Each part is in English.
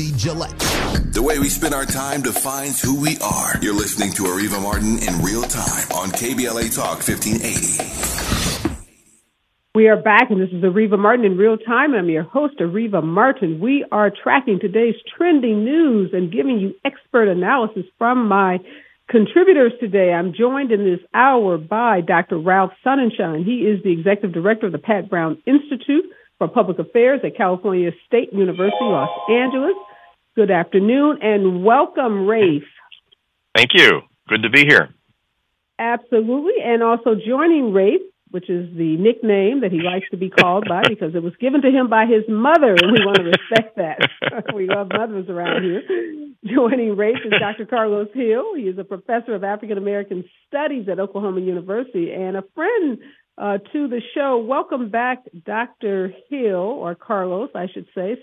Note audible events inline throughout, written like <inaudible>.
Rusty Gillette. The way we spend our time defines who we are. You're listening to Areva Martin in real time on KBLA Talk 1580. We are back, and this is Areva Martin in real time. I'm your host, Areva Martin. We are tracking today's trending news and giving you expert analysis from my contributors today. I'm joined in this hour by Dr. Ralph Sonenshein. He is the executive director of the Pat Brown Institute for Public Affairs at California State University, Los Angeles. Good afternoon and welcome, Rafe. Thank you. Good to be here. Absolutely. And also joining Rafe which is the nickname that he likes to be called by <laughs> because it was given to him by his mother, and we want to respect that. <laughs> we love mothers around here. Joining Rafe is Dr. Karlos Hill. He is a professor of African American Studies at Oklahoma University and a friend uh, to the show. Welcome back, Dr. Hill, or Karlos, I should say.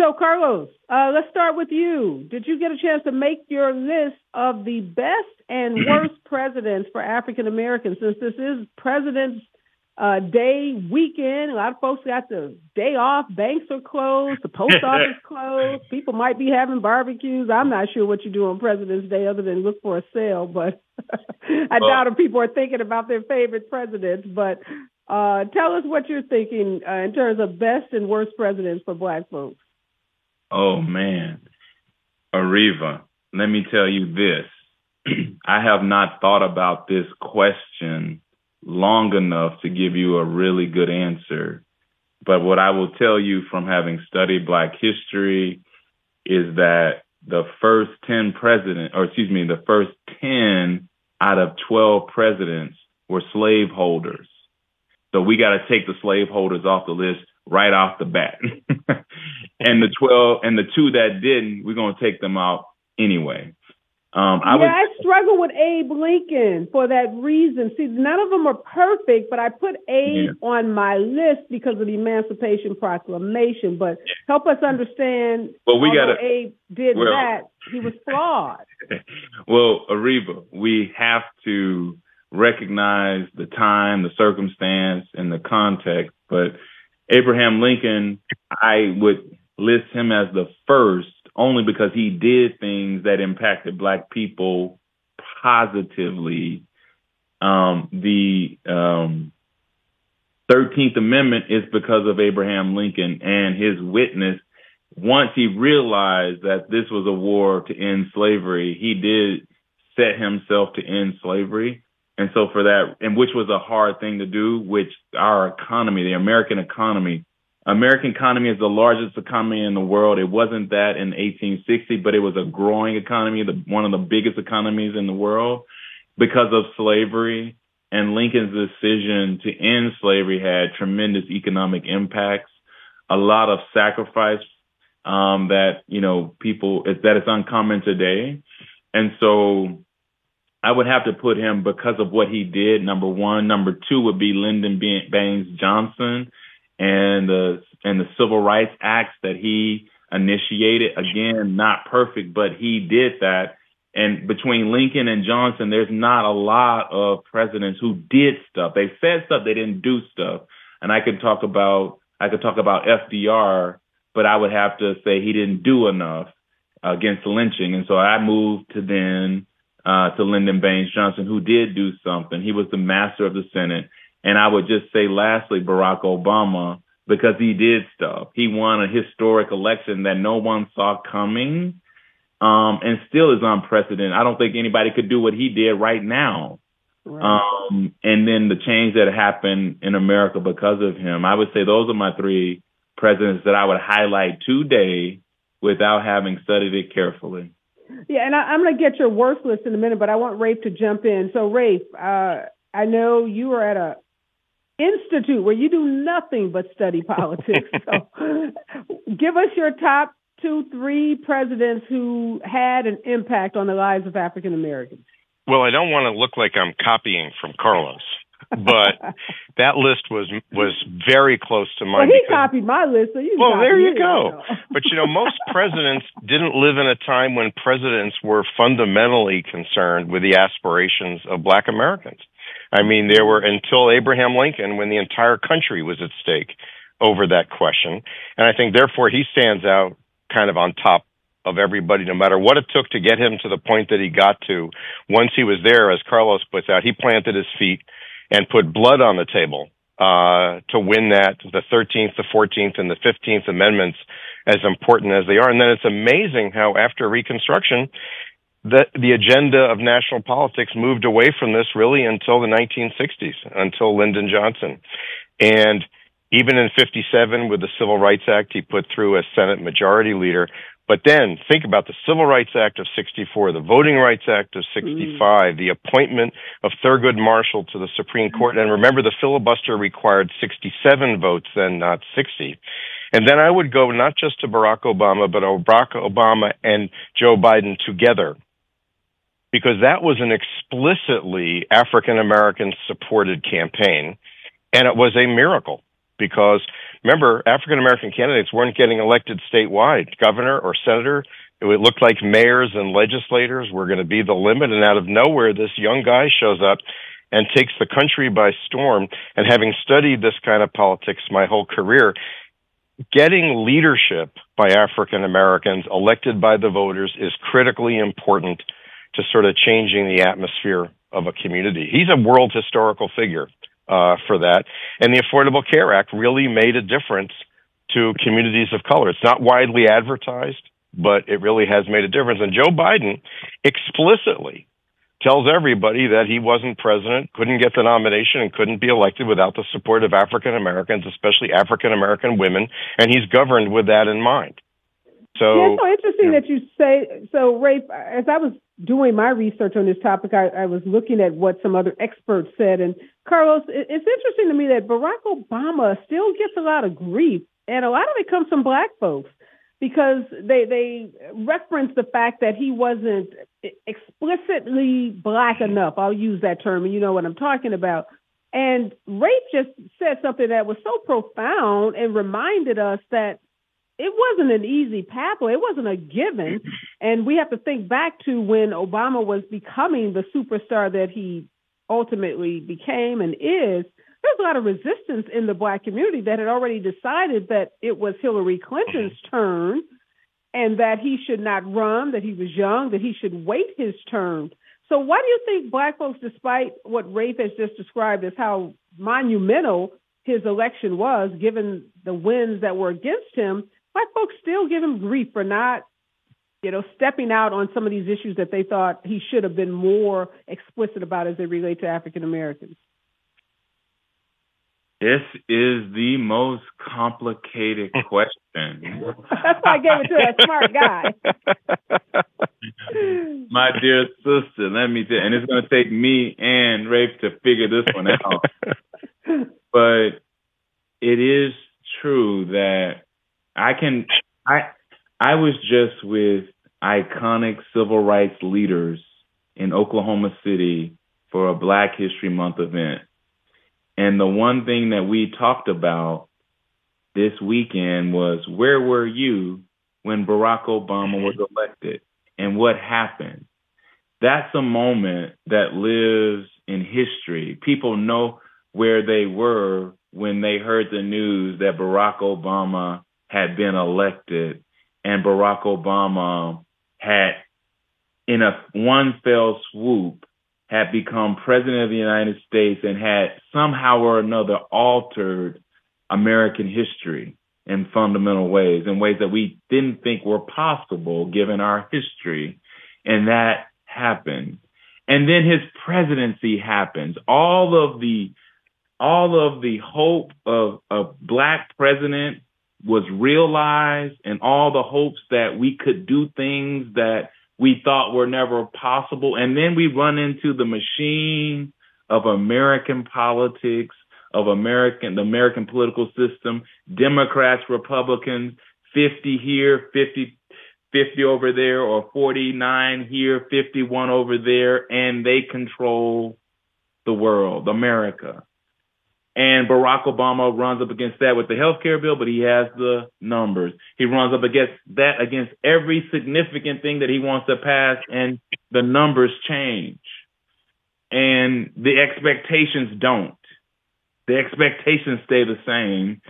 So, Karlos, uh, let's start with you. Did you get a chance to make your list of the best and worst presidents for African Americans? Since this is President's uh, Day weekend, a lot of folks got the day off. Banks are closed. The post <laughs> office closed. People might be having barbecues. I'm not sure what you do on President's Day other than look for a sale, but <laughs> I well, doubt if people are thinking about their favorite presidents. But uh, tell us what you're thinking uh, in terms of best and worst presidents for Black folks. Oh man, Areva, let me tell you this. <clears throat> I have not thought about this question long enough to give you a really good answer. But what I will tell you from having studied Black history is that the first 10 presidents, or excuse me, the first 10 out of 12 presidents were slaveholders. So we got to take the slaveholders off the list right off the bat. <laughs> and the 12 and the two that didn't, we're going to take them out anyway. Um, I yeah, was, I struggle with Abe Lincoln for that reason. See, none of them are perfect, but I put Abe yeah. on my list because of the Emancipation Proclamation. But yeah. help us understand. Well, we got Abe did well, that. He was flawed. <laughs> well, Areva, we have to recognize the time, the circumstance, and the context. But Abraham Lincoln, I would list him as the first only because he did things that impacted black people positively. Um, the um, 13th Amendment is because of Abraham Lincoln and his witness. Once he realized that this was a war to end slavery, he did set himself to end slavery. And so for that, and which was a hard thing to do, which our economy, the American economy, American economy is the largest economy in the world. It wasn't that in 1860, but it was a growing economy, the, one of the biggest economies in the world because of slavery. And Lincoln's decision to end slavery had tremendous economic impacts, a lot of sacrifice um, that, you know, people, that is uncommon today. And so I would have to put him because of what he did. Number one, number two would be Lyndon Baines Johnson and the and the civil rights acts that he initiated. Again, not perfect, but he did that. And between Lincoln and Johnson, there's not a lot of presidents who did stuff. They said stuff, they didn't do stuff. And I could talk about I could talk about FDR, but I would have to say he didn't do enough against lynching. And so I moved to then uh, to Lyndon Baines Johnson, who did do something. He was the master of the Senate. And I would just say, lastly, Barack Obama, because he did stuff. He won a historic election that no one saw coming, um, and still is unprecedented. I don't think anybody could do what he did right now. Right. Um, and then the change that happened in America because of him. I would say those are my three presidents that I would highlight today without having studied it carefully. Yeah, and I, am going to get your worst list in a minute, but I want Rafe to jump in. So, Rafe, uh, I know you are at a institute where you do nothing but study politics. <laughs> so, give us your top two, three presidents who had an impact on the lives of African Americans. Well, I don't want to look like I'm copying from Karlos but that list was was very close to mine. Well, he because, copied my list, so you. Well, there you go. <laughs> but you know, most presidents didn't live in a time when presidents were fundamentally concerned with the aspirations of Black Americans. I mean, there were until Abraham Lincoln, when the entire country was at stake. over that question. And I think therefore he stands out kind of on top of everybody, no matter what it took to get him to the point that he got to. Once he was there, as Karlos puts out, he planted his feet and put blood on the table uh, to win that, the 13th, the 14th, and the 15th Amendments, as important as they are. And then it's amazing how after Reconstruction, the, the agenda of national politics moved away from this really until the 1960s, until Lyndon Johnson. And even in 57 with the Civil Rights Act he put through as Senate Majority Leader. But then think about the Civil Rights Act of 64, the Voting Rights Act of 65, mm. the appointment of Thurgood Marshall to the Supreme Court. And remember, the filibuster required 67 votes, then not 60. And then I would go not just to Barack Obama, but Barack Obama and Joe Biden together because that was an explicitly African American supported campaign. And it was a miracle because remember, African American candidates weren't getting elected statewide, governor or senator. It looked like mayors and legislators were going to be the limit. And out of nowhere, this young guy shows up and takes the country by storm. And having studied this kind of politics my whole career, getting leadership by African Americans elected by the voters is critically important to sort of changing the atmosphere of a community. He's a world historical figure uh, for that. And the Affordable Care Act really made a difference to communities of color. It's not widely advertised, but it really has made a difference. And Joe Biden explicitly tells everybody that he wasn't president, couldn't get the nomination, and couldn't be elected without the support of African Americans, especially African American women. And he's governed with that in mind. So yeah, it's so interesting that you say so, Rafe. As I was doing my research on this topic, I, I, was looking at what some other experts said, and Karlos, it, it's interesting to me that Barack Obama still gets a lot of grief, and a lot of it comes from Black folks because they they reference the fact that he wasn't explicitly black enough. I'll use that term, and you know what I'm talking about. And Rafe just said something that was so profound and reminded us that it wasn't an easy pathway. It wasn't a given. And we have to think back to when Obama was becoming the superstar that he ultimately became and is. There was a lot of resistance in the black community that had already decided that it was Hillary Clinton's mm-hmm. turn and that he should not run, that he was young, that he should wait his turn. So why do you think black folks, despite what Rafe has just described as how monumental his election was, given the winds that were against him, black folks still give him grief for not, you know, stepping out on some of these issues that they thought he should have been more explicit about as they relate to African Americans. This is the most complicated <laughs> question. That's why I gave it to a smart guy. <laughs> My dear sister, let me tell you, and it's going to take me and Rafe to figure this one out. <laughs> but it is true that I can I I was just with iconic civil rights leaders in Oklahoma City for a Black History Month event. And the one thing that we talked about this weekend was where were you when Barack Obama was mm-hmm. elected and what happened? That's a moment that lives in history. People know where they were when they heard the news that Barack Obama had been elected and Barack Obama had, in a one fell swoop, had become president of the United States and had somehow or another altered American history in fundamental ways, in ways that we didn't think were possible given our history. And that happened. And then his presidency happens. All of the all of the hope of a black president was realized and all the hopes that we could do things that we thought were never possible. And then we run into the machine of American politics, of American, the American political system, Democrats, Republicans, 50 here, 50, 50 over there, or 49 here, 51 over there, and they control the world, America. And Barack Obama runs up against that with the health care bill, but he has the numbers. He runs up against that against every significant thing that he wants to pass, and the numbers change. And the expectations don't. The expectations stay the same.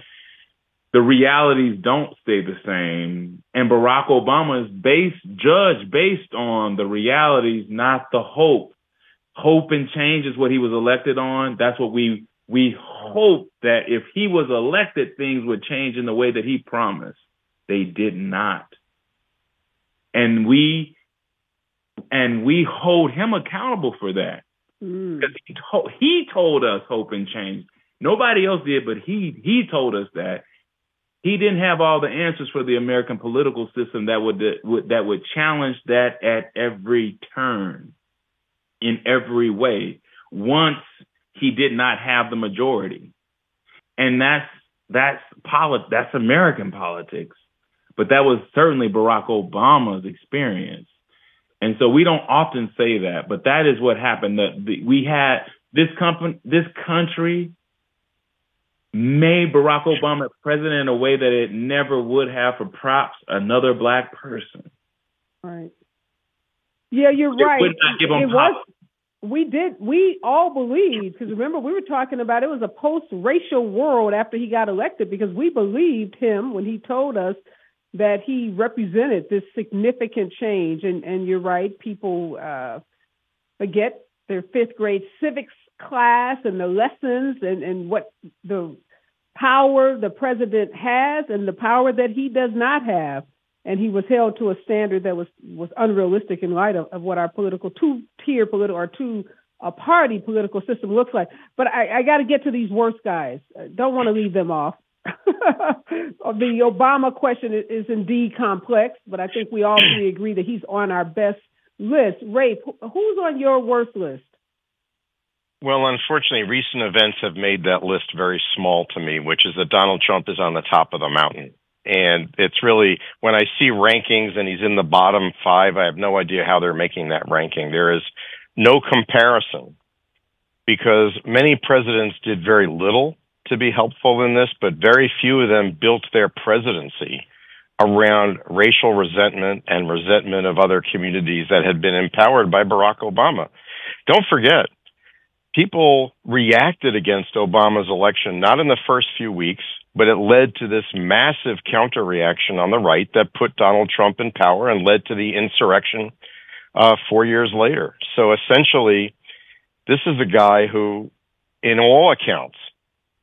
the realities don't stay the same. And Barack Obama is based, judged based on the realities, not the hope. Hope and change is what he was elected on. That's what we we hope that if he was elected, things would change in the way that he promised. They did not. And we and we hold him accountable for that. Mm. He, to- he told us hope and change. Nobody else did, but he he told us that he didn't have all the answers for the American political system that would that would challenge that at every turn, in every way. Once he did not have the majority, and that's that's polit- that's American politics. But that was certainly Barack Obama's experience. And so we don't often say that, but that is what happened. That we had this company, this country made Barack Obama president in a way that it never would have for props another black person. Right. Yeah, you're It right. would not give him it was. We did. We all believed because remember we were talking about it was a post-racial world after he got elected because we believed him when he told us that he represented this significant change. And and you're right. People uh, forget their fifth grade civics class and the lessons and and what the power the president has and the power that he does not have and he was held to a standard that was was unrealistic in light of, of what our political two tier political or two a party political system looks like. But I, I got to get to these worst guys. I don't want to leave them off. <laughs> the Obama question is, is indeed complex, but I think we all three agree that he's on our best list. Rafe, who's on your worst list? Well, unfortunately, recent events have made that list very small to me, which is that Donald Trump is on the top of the mountain. And it's really, when I see rankings and he's in the bottom five, I have no idea how they're making that ranking. There is no comparison because many presidents did very little to be helpful in this, but very few of them built their presidency around racial resentment and resentment of other communities that had been empowered by Barack Obama. Don't forget, people reacted against Obama's election not in the first few weeks, but it led to this massive counter reaction on the right that put Donald Trump in power and led to the insurrection uh, four years later. So essentially, this is a guy who, in all accounts,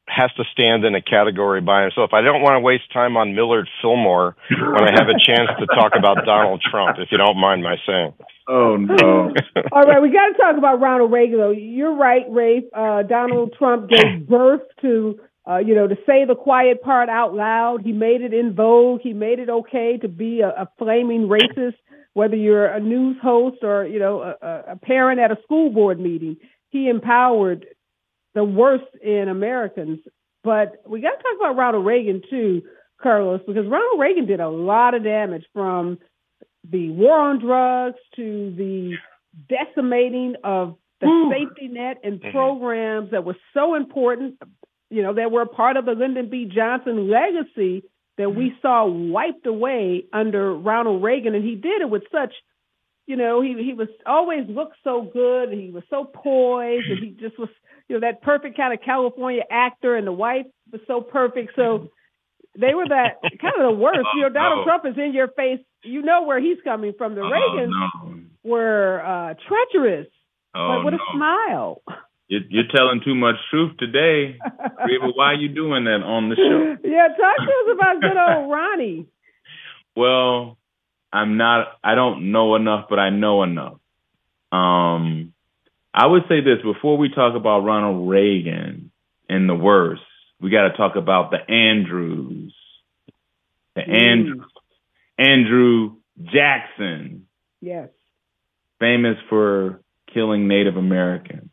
has to stand in a category by himself. I don't want to waste time on Millard Fillmore when I have a chance to talk about Donald Trump, if you don't mind my saying. Oh no! <laughs> All right, we got to talk about Ronald Reagan. Though you're right, Rafe. Uh, Donald Trump gave birth to, uh, you know, to say the quiet part out loud. He made it in vogue. He made it okay to be a, a flaming racist, whether you're a news host or you know a, a parent at a school board meeting. He empowered the worst in Americans. But we got to talk about Ronald Reagan too, Karlos, because Ronald Reagan did a lot of damage from the war on drugs to the decimating of the safety net and Mhm. programs that were so important, you know, that were part of the Lyndon B. Johnson legacy that we saw wiped away under Ronald Reagan. And he did it with such, you know, he, he was always looked so good. And he was so poised and he <laughs> just was, you know, that perfect kind of California actor and the wife was so perfect. So they were that <laughs> kind of the worst. You know, Donald Oh, no. Trump is in your face. You know where he's coming from. The Oh, Reagans no. were uh, treacherous, Oh, but with no. a smile. You're, you're telling too much truth today. Reba, why are you doing that on the show? <laughs> yeah, talk to us about good old Ronnie. Well, I'm not. I don't know enough, but I know enough. Um, I would say this before we talk about Ronald Reagan and the worst. We got to talk about the Andrews, the Andrew Andrew Jackson, Yes. famous for killing Native Americans,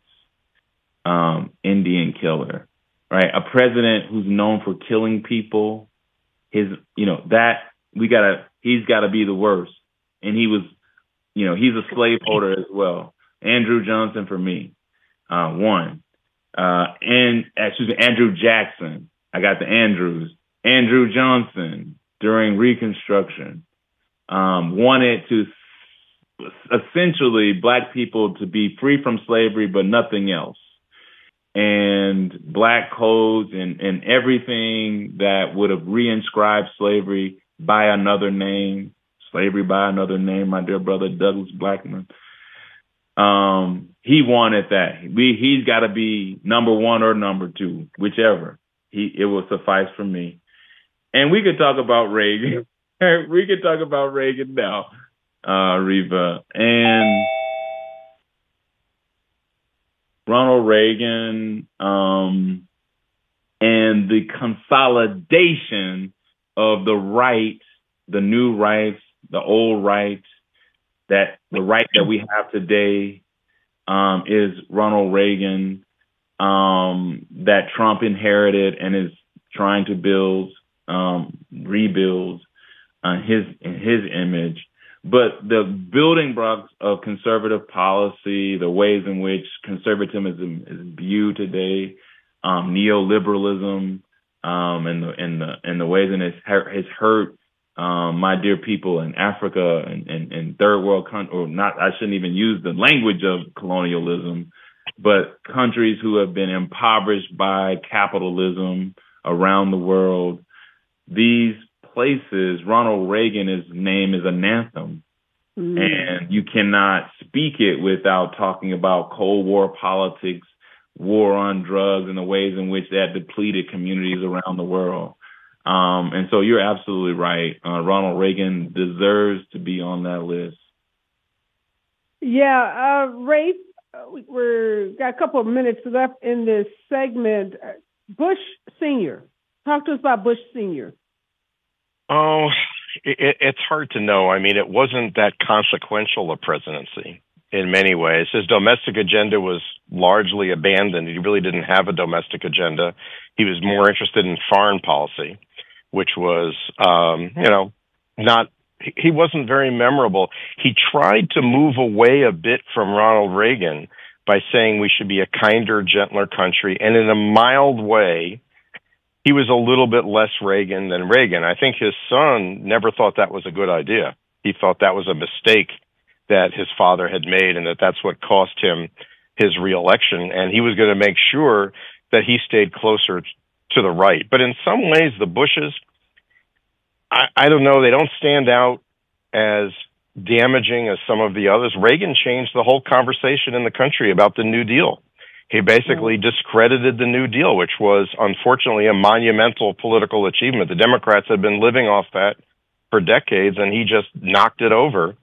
um, Indian killer, right? A president who's known for killing people. His, you know, that we gotta, he's gotta be the worst. And he was, you know, he's a slaveholder as well. Andrew Johnson for me, uh, one. Uh, and excuse me, Andrew Jackson. I got the Andrews. Andrew Johnson during Reconstruction, um, wanted to essentially black people to be free from slavery, but nothing else. And black codes and, and everything that would have reinscribed slavery by another name, slavery by another name, my dear brother Douglas Blackmon. Um, he wanted that. We he's got to be number one or number two, whichever. He it will suffice for me. And we could talk about Reagan. <laughs> we could talk about Reagan now, uh, Reva. And Ronald Reagan, um, and the consolidation of the rights, the new rights, the old rights, that the right that we have today um, is Ronald Reagan, um, that Trump inherited and is trying to build, um, rebuild uh, his his image. But the building blocks of conservative policy, the ways in which conservatism is viewed today, um, neoliberalism, um, and the and the and the ways in which has hurt um, my dear people in Africa and, and, and third world countries, or not, I shouldn't even use the language of colonialism, but countries who have been impoverished by capitalism around the world. These places, Ronald Reagan's name is an anthem. Mm. And you cannot speak it without talking about Cold War politics, war on drugs, and the ways in which that depleted communities around the world. Um, and so you're absolutely right. Uh, Ronald Reagan deserves to be on that list. Yeah, uh, Rafe, we're got a couple of minutes left in this segment. Bush Senior, talk to us about Bush Senior. Oh, it, it's hard to know. I mean, it wasn't that consequential a presidency in many ways. His domestic agenda was largely abandoned. He really didn't have a domestic agenda. He was more interested in foreign policy, which was, um, you know, not, he wasn't very memorable. He tried to move away a bit from Ronald Reagan by saying we should be a kinder, gentler country. And in a mild way, he was a little bit less Reagan than Reagan. I think his son never thought that was a good idea. He thought that was a mistake that his father had made and that that's what cost him his reelection. And he was going to make sure that he stayed closer to the right. But in some ways, the Bushes, I, I don't know, they don't stand out as damaging as some of the others. Reagan changed the whole conversation in the country about the New Deal. He basically discredited the New Deal, which was unfortunately a monumental political achievement. The Democrats had been living off that for decades, and he just knocked it over.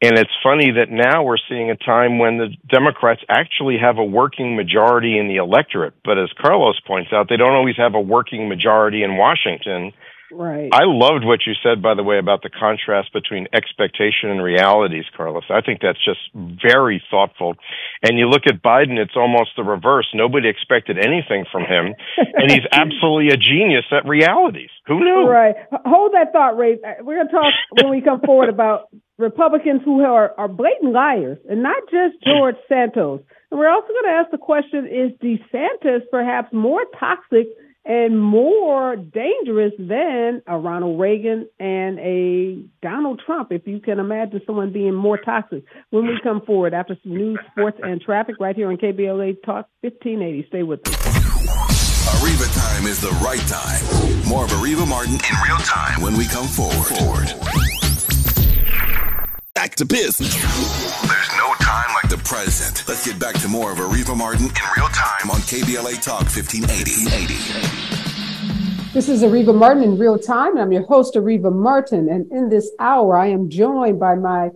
And it's funny that now we're seeing a time when the Democrats actually have a working majority in the electorate. But as Karlos points out, they don't always have a working majority in Washington. Right. I loved what you said, by the way, about the contrast between expectation and realities, Karlos. I think that's just very thoughtful. And you look at Biden, it's almost the reverse. Nobody expected anything from him, and he's <laughs> absolutely a genius at realities. Who knew? Right. Hold that thought, Ray. We're going to talk when we come forward about Republicans who are, are blatant liars, and not just George Santos. And we're also going to ask the question is DeSantis perhaps more toxic and more dangerous than a Ronald Reagan and a Donald Trump, if you can imagine someone being more toxic. When we come forward after some news, sports, and traffic right here on KBLA Talk 1580. Stay with us. Areva time is the right time. More of Areva Martin in real time when we come forward. forward. Back to business. There's no time like the present. Let's get back to more of Areva Martin in real time on KBLA Talk 1580. This is Areva Martin in real time. And I'm your host, Areva Martin. And in this hour, I am joined by my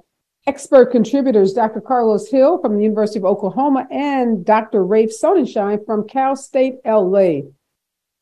expert contributors, Dr. Karlos Hill from the University of Oklahoma and Dr. Rafe Sonenshein from Cal State LA.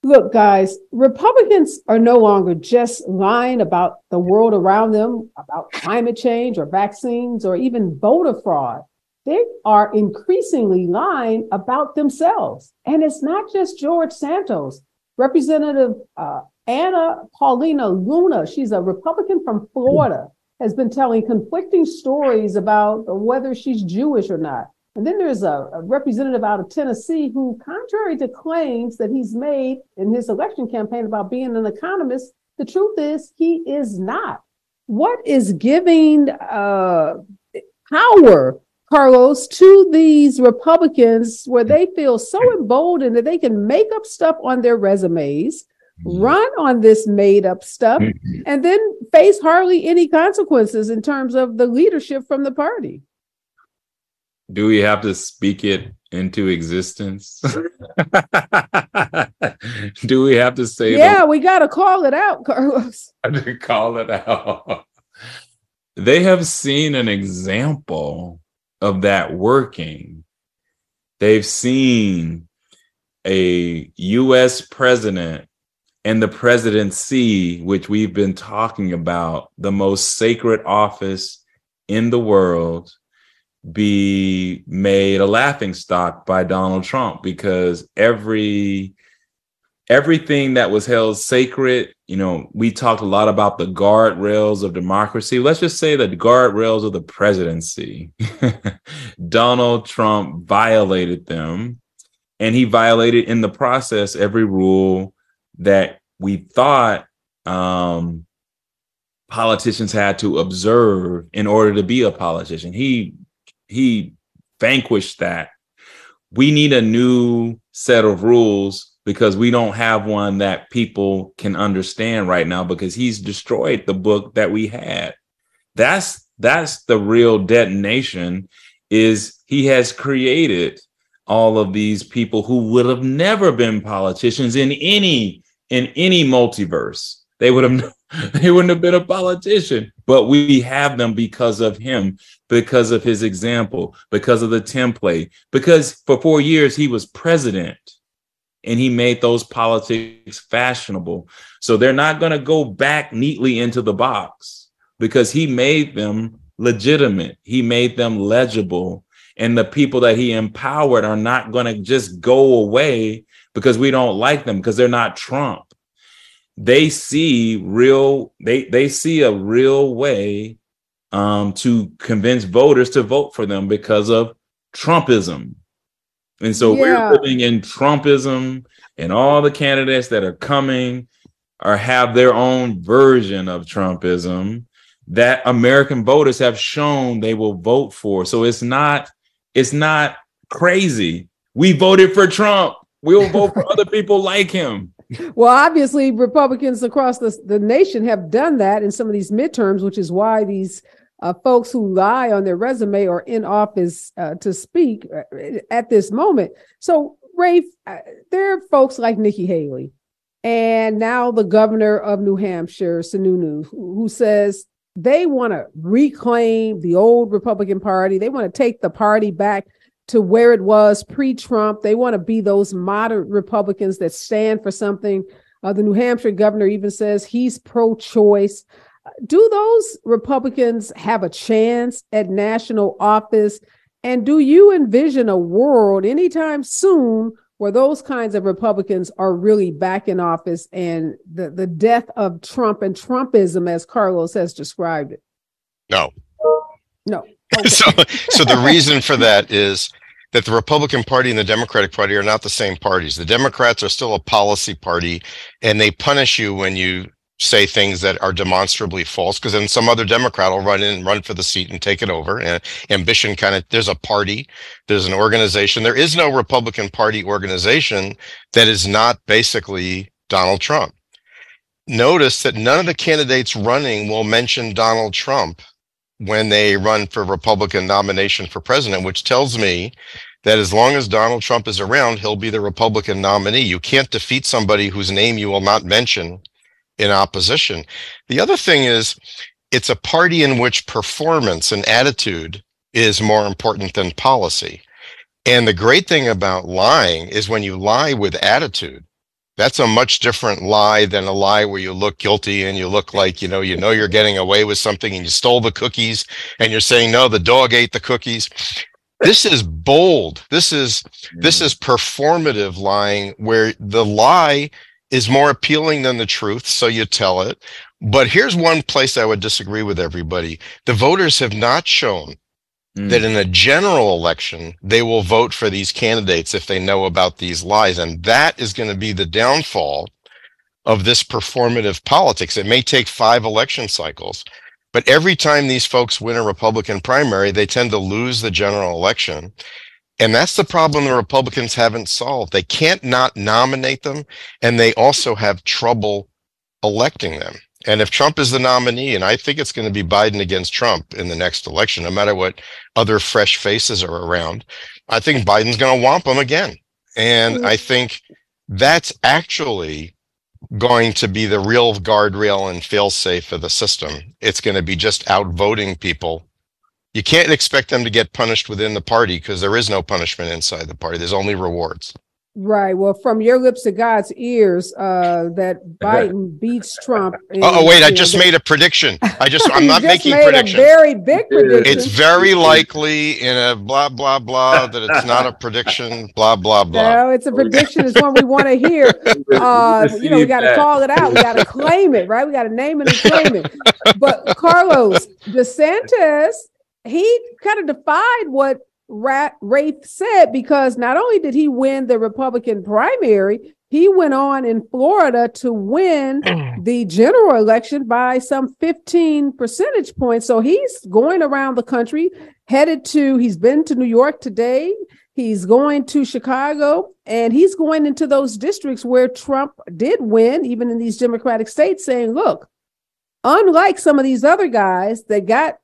Look, guys, Republicans are no longer just lying about the world around them, about climate change or vaccines or even voter fraud. They are increasingly lying about themselves. And it's not just George Santos. Representative uh, Anna Paulina Luna, she's a Republican from Florida, has been telling conflicting stories about whether she's Jewish or not. And then there's a, a, representative out of Tennessee who, contrary to claims that he's made in his election campaign about being an economist, the truth is he is not. What is giving uh, power, Karlos, to these Republicans where they feel so emboldened that they can make up stuff on their resumes, mm-hmm. run on this made up stuff, mm-hmm. and then face hardly any consequences in terms of the leadership from the party. Do we have to speak it into existence? <laughs> Do we have to say? Yeah, the- we got to call it out, Karlos. <laughs> to call it out. They have seen an example of that working. They've seen a US president and the presidency, which we've been talking about, the most sacred office in the world, be made a laughing stock by Donald Trump because every everything that was held sacred, you know, we talked a lot about the guardrails of democracy. Let's just say the guardrails of the presidency. <laughs> Donald Trump violated them, and he violated in the process every rule that we thought um, politicians had to observe in order to be a politician. He he vanquished that. We need a new set of rules because we don't have one that people can understand right now because he's destroyed the book that we had that's that's the real detonation is he has created all of these people who would have never been politicians in any in any multiverse they would have <laughs> they wouldn't have been a politician but we have them because of him because of his example because of the template because for 4 years he was president and he made those politics fashionable. So they're not going to go back neatly into the box because he made them legitimate. He made them legible. And the people that he empowered are not going to just go away because we don't like them because they're not Trump. They see real, they they see a real way um, to convince voters to vote for them because of Trumpism. And so yeah. we're living in Trumpism, and all the candidates that are coming or have their own version of Trumpism that American voters have shown they will vote for. So it's not it's not crazy. We voted for Trump. We'll vote for <laughs> other people like him. Well, obviously, Republicans across the, the nation have done that in some of these midterms, which is why these uh, folks who lie on their resume are in office uh, to speak uh, at this moment. So, Rafe, uh, there are folks like Nikki Haley, and now the governor of New Hampshire, Sununu, who, who says they want to reclaim the old Republican Party. They want to take the party back to where it was pre-Trump. They want to be those moderate Republicans that stand for something. Uh, the New Hampshire governor even says he's pro-choice do those Republicans have a chance at national office? And do you envision a world anytime soon where those kinds of Republicans are really back in office and the, the death of Trump and Trumpism, as Karlos has described it? No. No. <laughs> Okay. so, so the reason for that is that the Republican Party and the Democratic Party are not the same parties. The Democrats are still a policy party, and they punish you when you say things that are demonstrably false because then some other democrat will run in and run for the seat and take it over. And ambition kind of there's a party there's an organization. There is no republican party organization that is not basically donald trump. Notice that none of the candidates running will mention donald trump when they run for republican nomination for president which tells me that as long as Donald Trump is around, he'll be the Republican nominee. You can't defeat somebody whose name you will not mention in opposition. The other thing is it's a party in which performance and attitude is more important than policy. And the great thing about lying is when you lie with attitude, that's a much different lie than a lie where you look guilty and you look like, you know, you know you're getting away with something and you stole the cookies and you're saying, no, the dog ate the cookies. This is bold. This is this mm. is performative lying where the lie is more appealing than the truth, so you tell it. But here's one place I would disagree with everybody. The voters have not shown mm. that in a general election, they will vote for these candidates if they know about these lies. And that is going to be the downfall of this performative politics. It may take five election cycles, But every time these folks win a Republican primary, they tend to lose the general election. And that's the problem the Republicans haven't solved. They can't not nominate them, and they also have trouble electing them. And if Trump is the nominee, and I think it's going to be Biden against Trump in the next election, no matter what other fresh faces are around, I think Biden's going to whomp them again. And mm. I think that's actually going to be the real guardrail and failsafe of the system. It's going to be just outvoting people. You can't expect them to get punished within the party because there is no punishment inside the party. There's only rewards. Right. Well, from your lips to God's ears, uh, that <laughs> Biden beats Trump. <laughs> In, oh, wait! I just know, made a prediction. I just <laughs> I'm not making predictions. very big prediction. It's very likely in a blah blah blah that it's not a prediction. Blah blah blah. No, it's a prediction. It's one we want to hear. Uh, you know, we got to call it out. We got to claim it, right? We got to name it and claim it. But Karlos DeSantis, he kind of defied what Rafe said because not only did he win the Republican primary, he went on in Florida to win <clears throat> the general election by some 15 percentage points. So he's going around the country, headed to, he's been to New York today. He's going to Chicago and he's going into those districts where Trump did win, even in these Democratic states, saying, look, unlike some of these other guys that got,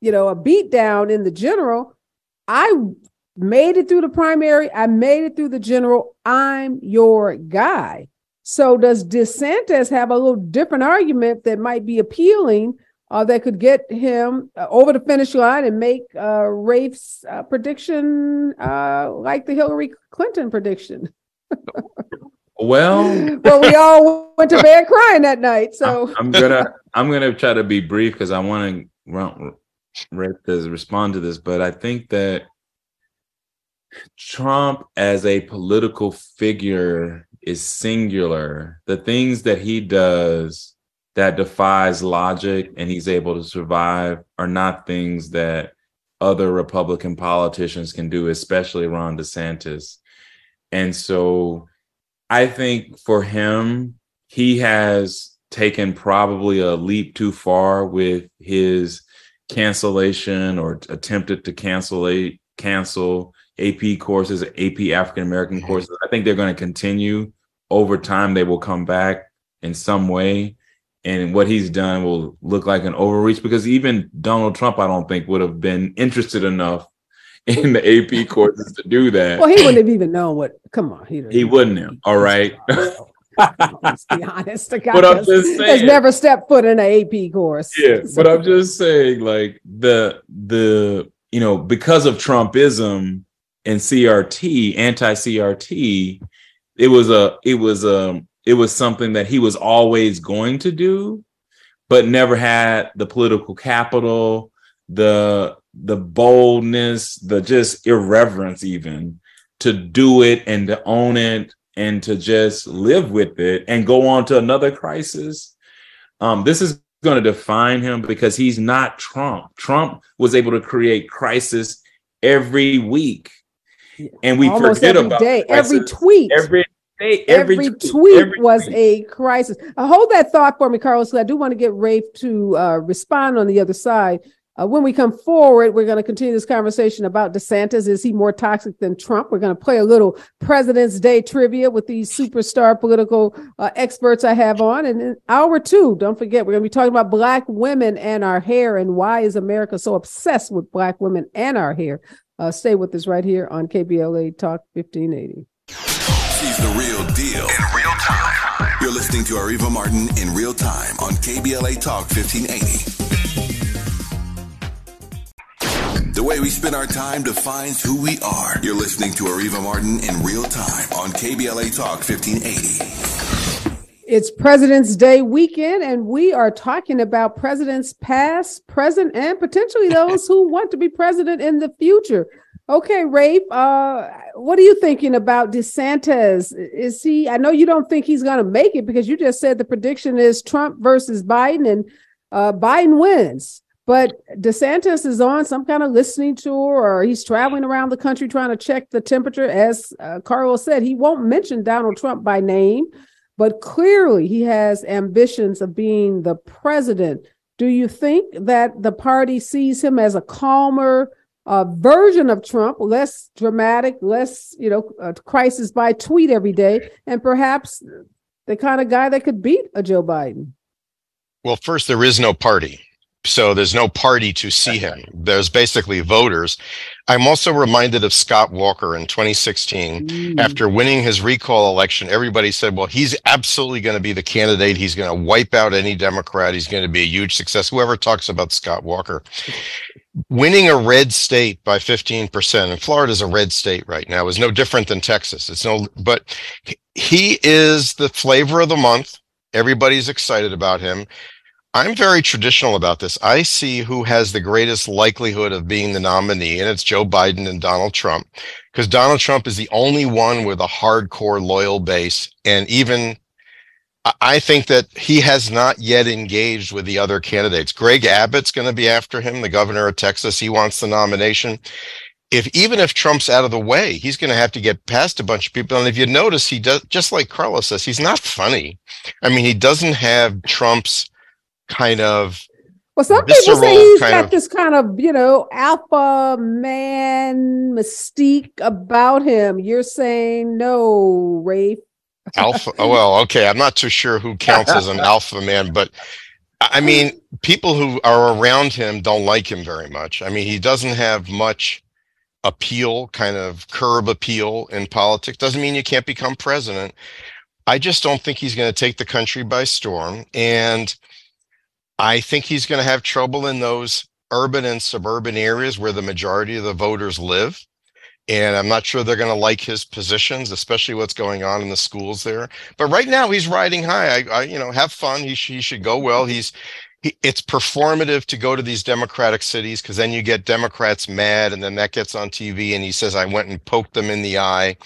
you know, a beat down in the general, I made it through the primary, I made it through the general. I'm your guy. So does DeSantis have a little different argument that might be appealing uh, that could get him uh, over the finish line and make uh, Rafe's uh, prediction uh, like the Hillary Clinton prediction? <laughs> well, well, we all went to bed crying that night. So I'm gonna I'm gonna try to be brief because I want to Rick to respond to this, but I think that Trump as a political figure is singular. The things that he does that defies logic and he's able to survive are not things that other Republican politicians can do, especially Ron DeSantis. And so I think for him, he has taken probably a leap too far with his cancellation or attempted to cancel a cancel AP courses, AP African American mm-hmm. courses. I think they're going to continue over time. They will come back in some way, and what he's done will look like an overreach because even Donald Trump, I don't think, would have been interested enough <laughs> in the AP courses to do that. Well, he wouldn't have even known what. Come on, he, he wouldn't have. All right. Let's be honest. The guy but I'm just saying, has never stepped foot in an AP course. Yeah, so. <laughs> but I'm just saying, like the the you know because of Trumpism and CRT, anti CRT, it was a it was a it was something that he was always going to do, but never had the political capital, the the boldness, the just irreverence even to do it and to own it and to just live with it and go on to another crisis. Um, this is going to define him because he's not Trump. Trump was able to create crisis every week, and we Almost forget every about day, every tweet, every day, every, every tweet, tweet every was tweet. a crisis. Uh, hold that thought for me, Karlos. I do want to get Rafe to uh, respond on the other side. Uh, when we come forward, we're going to continue this conversation about DeSantis. Is he more toxic than Trump? We're going to play a little President's Day trivia with these superstar political uh, experts I have on. And in hour two, don't forget, we're going to be talking about Black women and our hair and why is America so obsessed with Black women and our hair. Uh, stay with us right here on KBLA Talk 1580. She's the real deal in real time. You're listening to Areva Martin in real time on KBLA Talk 1580. The way we spend our time defines who we are. You're listening to Areva Martin in real time on KBLA Talk 1580. It's President's Day weekend, and we are talking about presidents past, present, and potentially those who want to be president in the future. Okay, Rafe, uh, what are you thinking about DeSantis? Is he, I know you don't think he's going to make it because you just said the prediction is Trump versus Biden, and uh, Biden wins. But DeSantis is on some kind of listening tour or he's traveling around the country trying to check the temperature. As uh, Karlos said, he won't mention Donald Trump by name, but clearly he has ambitions of being the president Do you think that the party sees him as a calmer uh, version of Trump, less dramatic, less, you know, crisis by tweet every day, and perhaps the kind of guy that could beat a Joe Biden? Well, first, there is no party. So there's no party to see him. There's basically voters. I'm also reminded of Scott Walker in 2016. Mm. After winning his recall election, everybody said, well, he's absolutely going to be the candidate. He's going to wipe out any Democrat. He's going to be a huge success. Whoever talks about Scott Walker. <laughs> Winning a red state by 15%, and Florida's a red state right now, is no different than Texas. It's no, but he is the flavor of the month. Everybody's excited about him. I'm very traditional about this. I see who has the greatest likelihood of being the nominee, and it's Joe Biden and Donald Trump, because Donald Trump is the only one with a hardcore loyal base. And even I think that he has not yet engaged with the other candidates. Greg Abbott's going to be after him, the governor of Texas. He wants the nomination. If even if Trump's out of the way, he's going to have to get past a bunch of people. And if you notice, he does just like Karlos says, he's not funny. I mean, he doesn't have Trump's kind of well, some people say he's got of, this kind of, you know, alpha man mystique about him. You're saying no, Rafe. alpha. Oh, well, okay. I'm not too sure who counts as an <laughs> alpha man, but I mean, people who are around him don't like him very much. I mean, he doesn't have much appeal, kind of curb appeal in politics. Doesn't mean you can't become president. I just don't think he's going to take the country by storm. And I think he's going to have trouble in those urban and suburban areas where the majority of the voters live. And I'm not sure they're going to like his positions, especially what's going on in the schools there. But right now, he's riding high. I, I you know, have fun. He, he should go well. He's it's performative to go to these democratic cities because then you get democrats mad and then that gets on tv and he says i went and poked them in the eye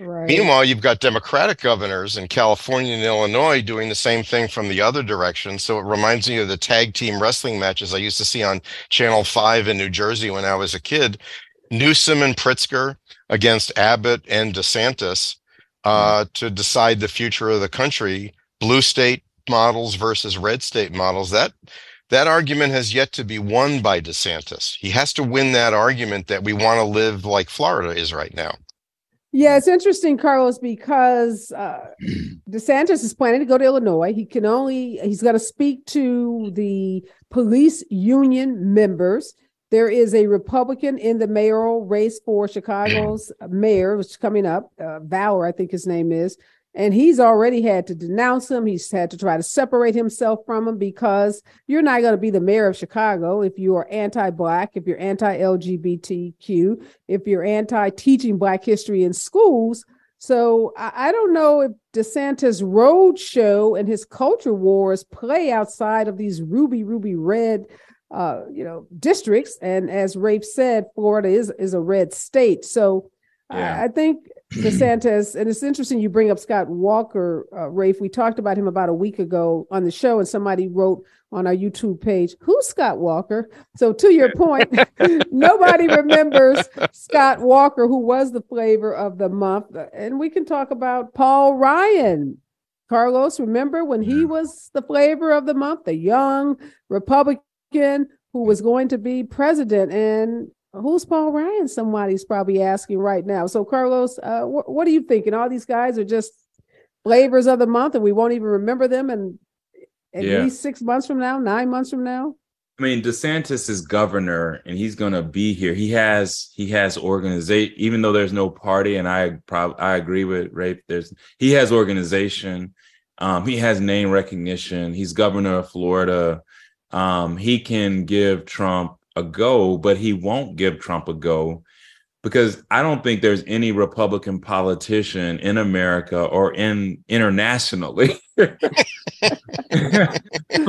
right. meanwhile you've got democratic governors in california and illinois doing the same thing from the other direction so it reminds me of the tag team wrestling matches i used to see on channel 5 in new jersey when i was a kid newsom and pritzker against abbott and desantis uh, mm. to decide the future of the country blue state models versus red state models, that that argument has yet to be won by DeSantis. He has to win that argument that we want to live like Florida is right now. Yeah, it's interesting, Karlos, because uh, <clears throat> DeSantis is planning to go to Illinois. He can only, he's going to speak to the police union members. There is a Republican in the mayoral race for Chicago's <clears throat> mayor, which is coming up. Uh, Valor, I think his name is. And he's already had to denounce him. He's had to try to separate himself from him because you're not going to be the mayor of Chicago if you are anti Black, if you're anti LGBTQ, if you're anti teaching Black history in schools. So I, don't know if DeSantis' road show and his culture wars play outside of these ruby, ruby red uh, you know, districts. And as Rafe said, Florida is is a red state. So yeah. I, I think DeSantis, <clears throat> and it's interesting you bring up Scott Walker, uh, Rafe. We talked about him about a week ago on the show, and somebody wrote on our YouTube page, Who's Scott Walker? So, to your point, <laughs> <laughs> nobody remembers Scott Walker, who was the flavor of the month. And we can talk about Paul Ryan. Karlos, remember when he was the flavor of the month, the young Republican who was going to be president? And who's Paul Ryan? Somebody's probably asking right now. So, Karlos, uh, wh- what are you thinking? All these guys are just flavors of the month, and we won't even remember them. And at yeah. least six months from now, nine months from now. I mean, DeSantis is governor, and he's going to be here. He has he has organization, even though there's no party. And I probably I agree with Rafe. There's he has organization. Um, he has name recognition. He's governor of Florida. Um, he can give Trump a go, but he won't give Trump a go because I don't think there's any Republican politician in America or in internationally <laughs> who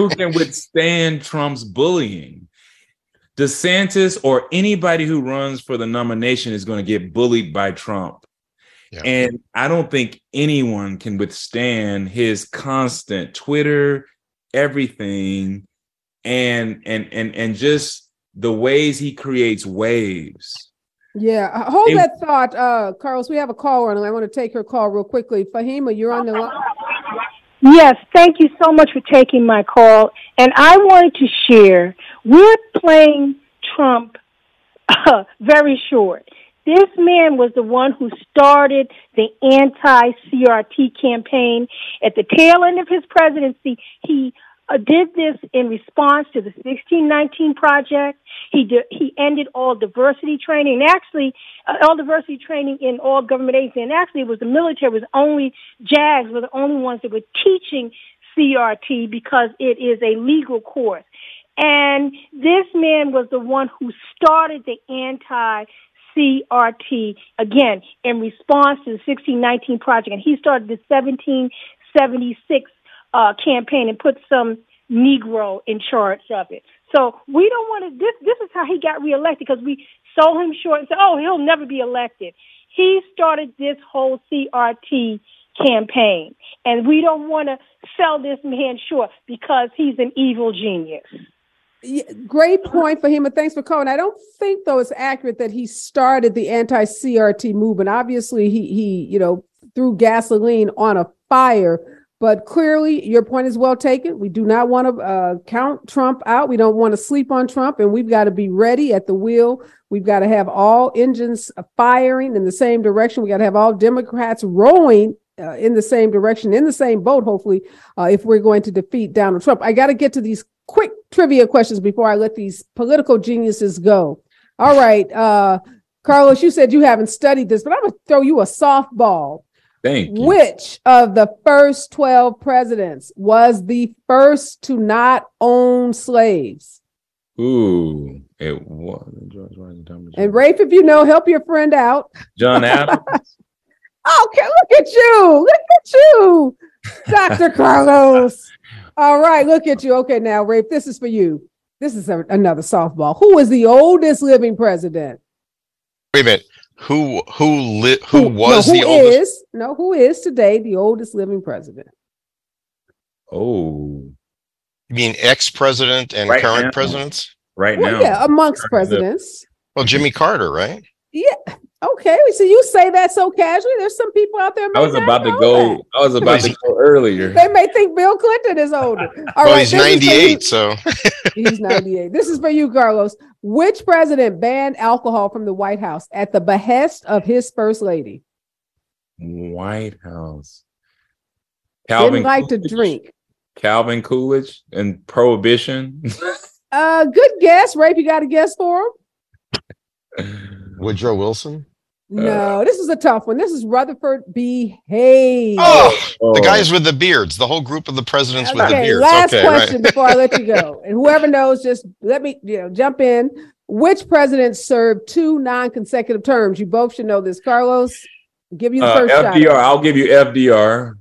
can withstand Trump's bullying. DeSantis or anybody who runs for the nomination is going to get bullied by Trump. Yeah. And I don't think anyone can withstand his constant Twitter, everything, and and and and just the ways he creates waves. Yeah, uh, hold it, that thought, uh, Karlos. We have a caller, and I want to take her call real quickly. Fahima, you're on the line. Yes, thank you so much for taking my call. And I wanted to share, we're playing Trump uh, <laughs> very short. This man was the one who started the anti-CRT campaign. At the tail end of his presidency, he did this in response to the 1619 project. He did, he ended all diversity training, actually uh, all diversity training in all government agencies. And actually, it was the military was only JAGs were the only ones that were teaching CRT because it is a legal course. And this man was the one who started the anti CRT again in response to the 1619 project, and he started the 1776 uh, campaign and put some Negro in charge of it. So we don't want to. This this is how he got reelected because we sold him short and said, "Oh, he'll never be elected." He started this whole CRT campaign, and we don't want to sell this man short because he's an evil genius. Yeah, great point for him, and thanks for calling. I don't think though it's accurate that he started the anti-CRT movement. Obviously, he he you know threw gasoline on a fire but clearly, your point is well taken. We do not want to uh, count Trump out. We don't want to sleep on Trump, and we've got to be ready at the wheel. We've got to have all engines firing in the same direction. We got to have all Democrats rowing uh, in the same direction, in the same boat, hopefully, uh, if we're going to defeat Donald Trump. I got to get to these quick trivia questions before I let these political geniuses go. All right. Uh, Karlos, you said you haven't studied this, but I'm going to throw you a softball. Thank you. Which of the first 12 presidents was the first to not own slaves? Ooh, it was George Washington. And Rafe, if you know, help your friend out. John <laughs> Adams. okay, look at you. Look at you, Dr. Karlos. All right, look at you. Okay, now, Rafe, this is for you. This is a, another softball. Who was the oldest living president? Wait a minute who who li- who, who was no, who the oldest? Is, no, who is today the oldest living president? Oh, you mean ex-president and right current now. presidents? Right well, now, yeah, amongst presidents. Well, Jimmy Carter, right? Yeah. Okay. So you say that so casually. There's some people out there. I was about to go. That. I was about to go earlier. They may think Bill Clinton is older. <laughs> All well, right, he's 98, so <laughs> he's 98. This is for you, Karlos. Which president banned alcohol from the White House at the behest of his first lady? White House. Calvin Didn't like Coolidge. to drink. Calvin Coolidge and Prohibition. <laughs> uh, good guess, Rafe. You got a guess for him? Woodrow Wilson? No, uh, this is a tough one. This is Rutherford B. Hayes. Oh, oh, the guys with the beards, the whole group of the presidents okay, with the beards. Last okay, question right. before I let you go. <laughs> And whoever knows, just let me you know jump in. Which president served two non-consecutive terms? You both should know this. Karlos, give you the uh, first FDR. Shot. I'll give you FDR.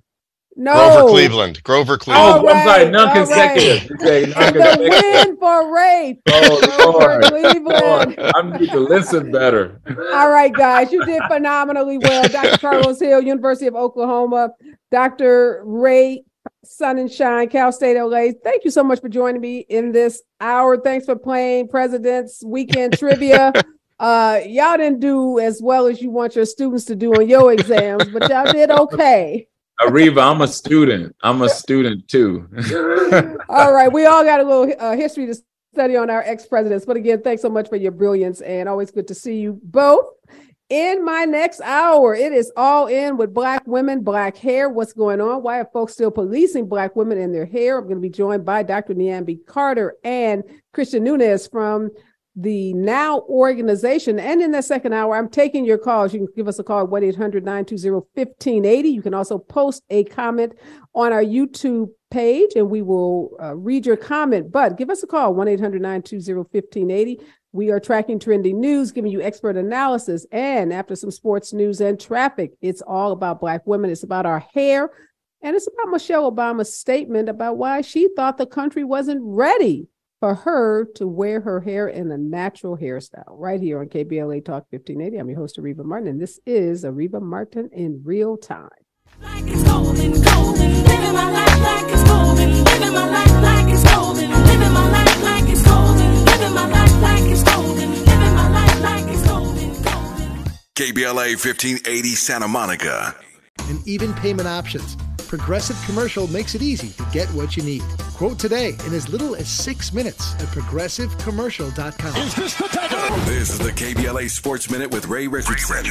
No. Grover Cleveland. Grover Cleveland. Oh, right, I'm sorry, non-consecutive. Right. non-consecutive. the win for Rafe. Oh, Lord. Cleveland. Lord. I need to listen better. All right, guys, you did phenomenally well. Dr. <laughs> Karlos Hill, University of Oklahoma. Dr. Ray Sonenshein, Cal State LA. Thank you so much for joining me in this hour. Thanks for playing President's Weekend Trivia. <laughs> Uh, y'all didn't do as well as you want your students to do on your exams, but y'all did okay. Areva, I'm a student. I'm a student too. <laughs> all right. We all got a little uh, history to study on our ex presidents. But again, thanks so much for your brilliance and always good to see you both. In my next hour, it is all in with Black women, Black hair. What's going on? Why are folks still policing Black women and their hair? I'm going to be joined by Dr. Niambi Carter and Christian Nunes from the NOW organization. And in the second hour, I'm taking your calls. You can give us a call at 1 800 920 1580. You can also post a comment on our YouTube page and we will uh, read your comment. But give us a call 1 800 920 1580. We are tracking trending news, giving you expert analysis. And after some sports news and traffic, it's all about Black women. It's about our hair. And it's about Michelle Obama's statement about why she thought the country wasn't ready for her to wear her hair in a natural hairstyle right here on KBLA Talk 1580. I'm your host, Areva Martin, and this is Areva Martin in real time. Like it's golden, golden, living my life like it's golden, living my life like it's golden, living my life like it's golden, living my life like it's golden, living my life like it's golden, golden. KBLA 1580 Santa Monica. And even payment options Progressive Commercial makes it easy to get what you need. Quote today in as little as six minutes at progressivecommercial.com. Is this the This is the KBLA Sports Minute with Ray Richardson.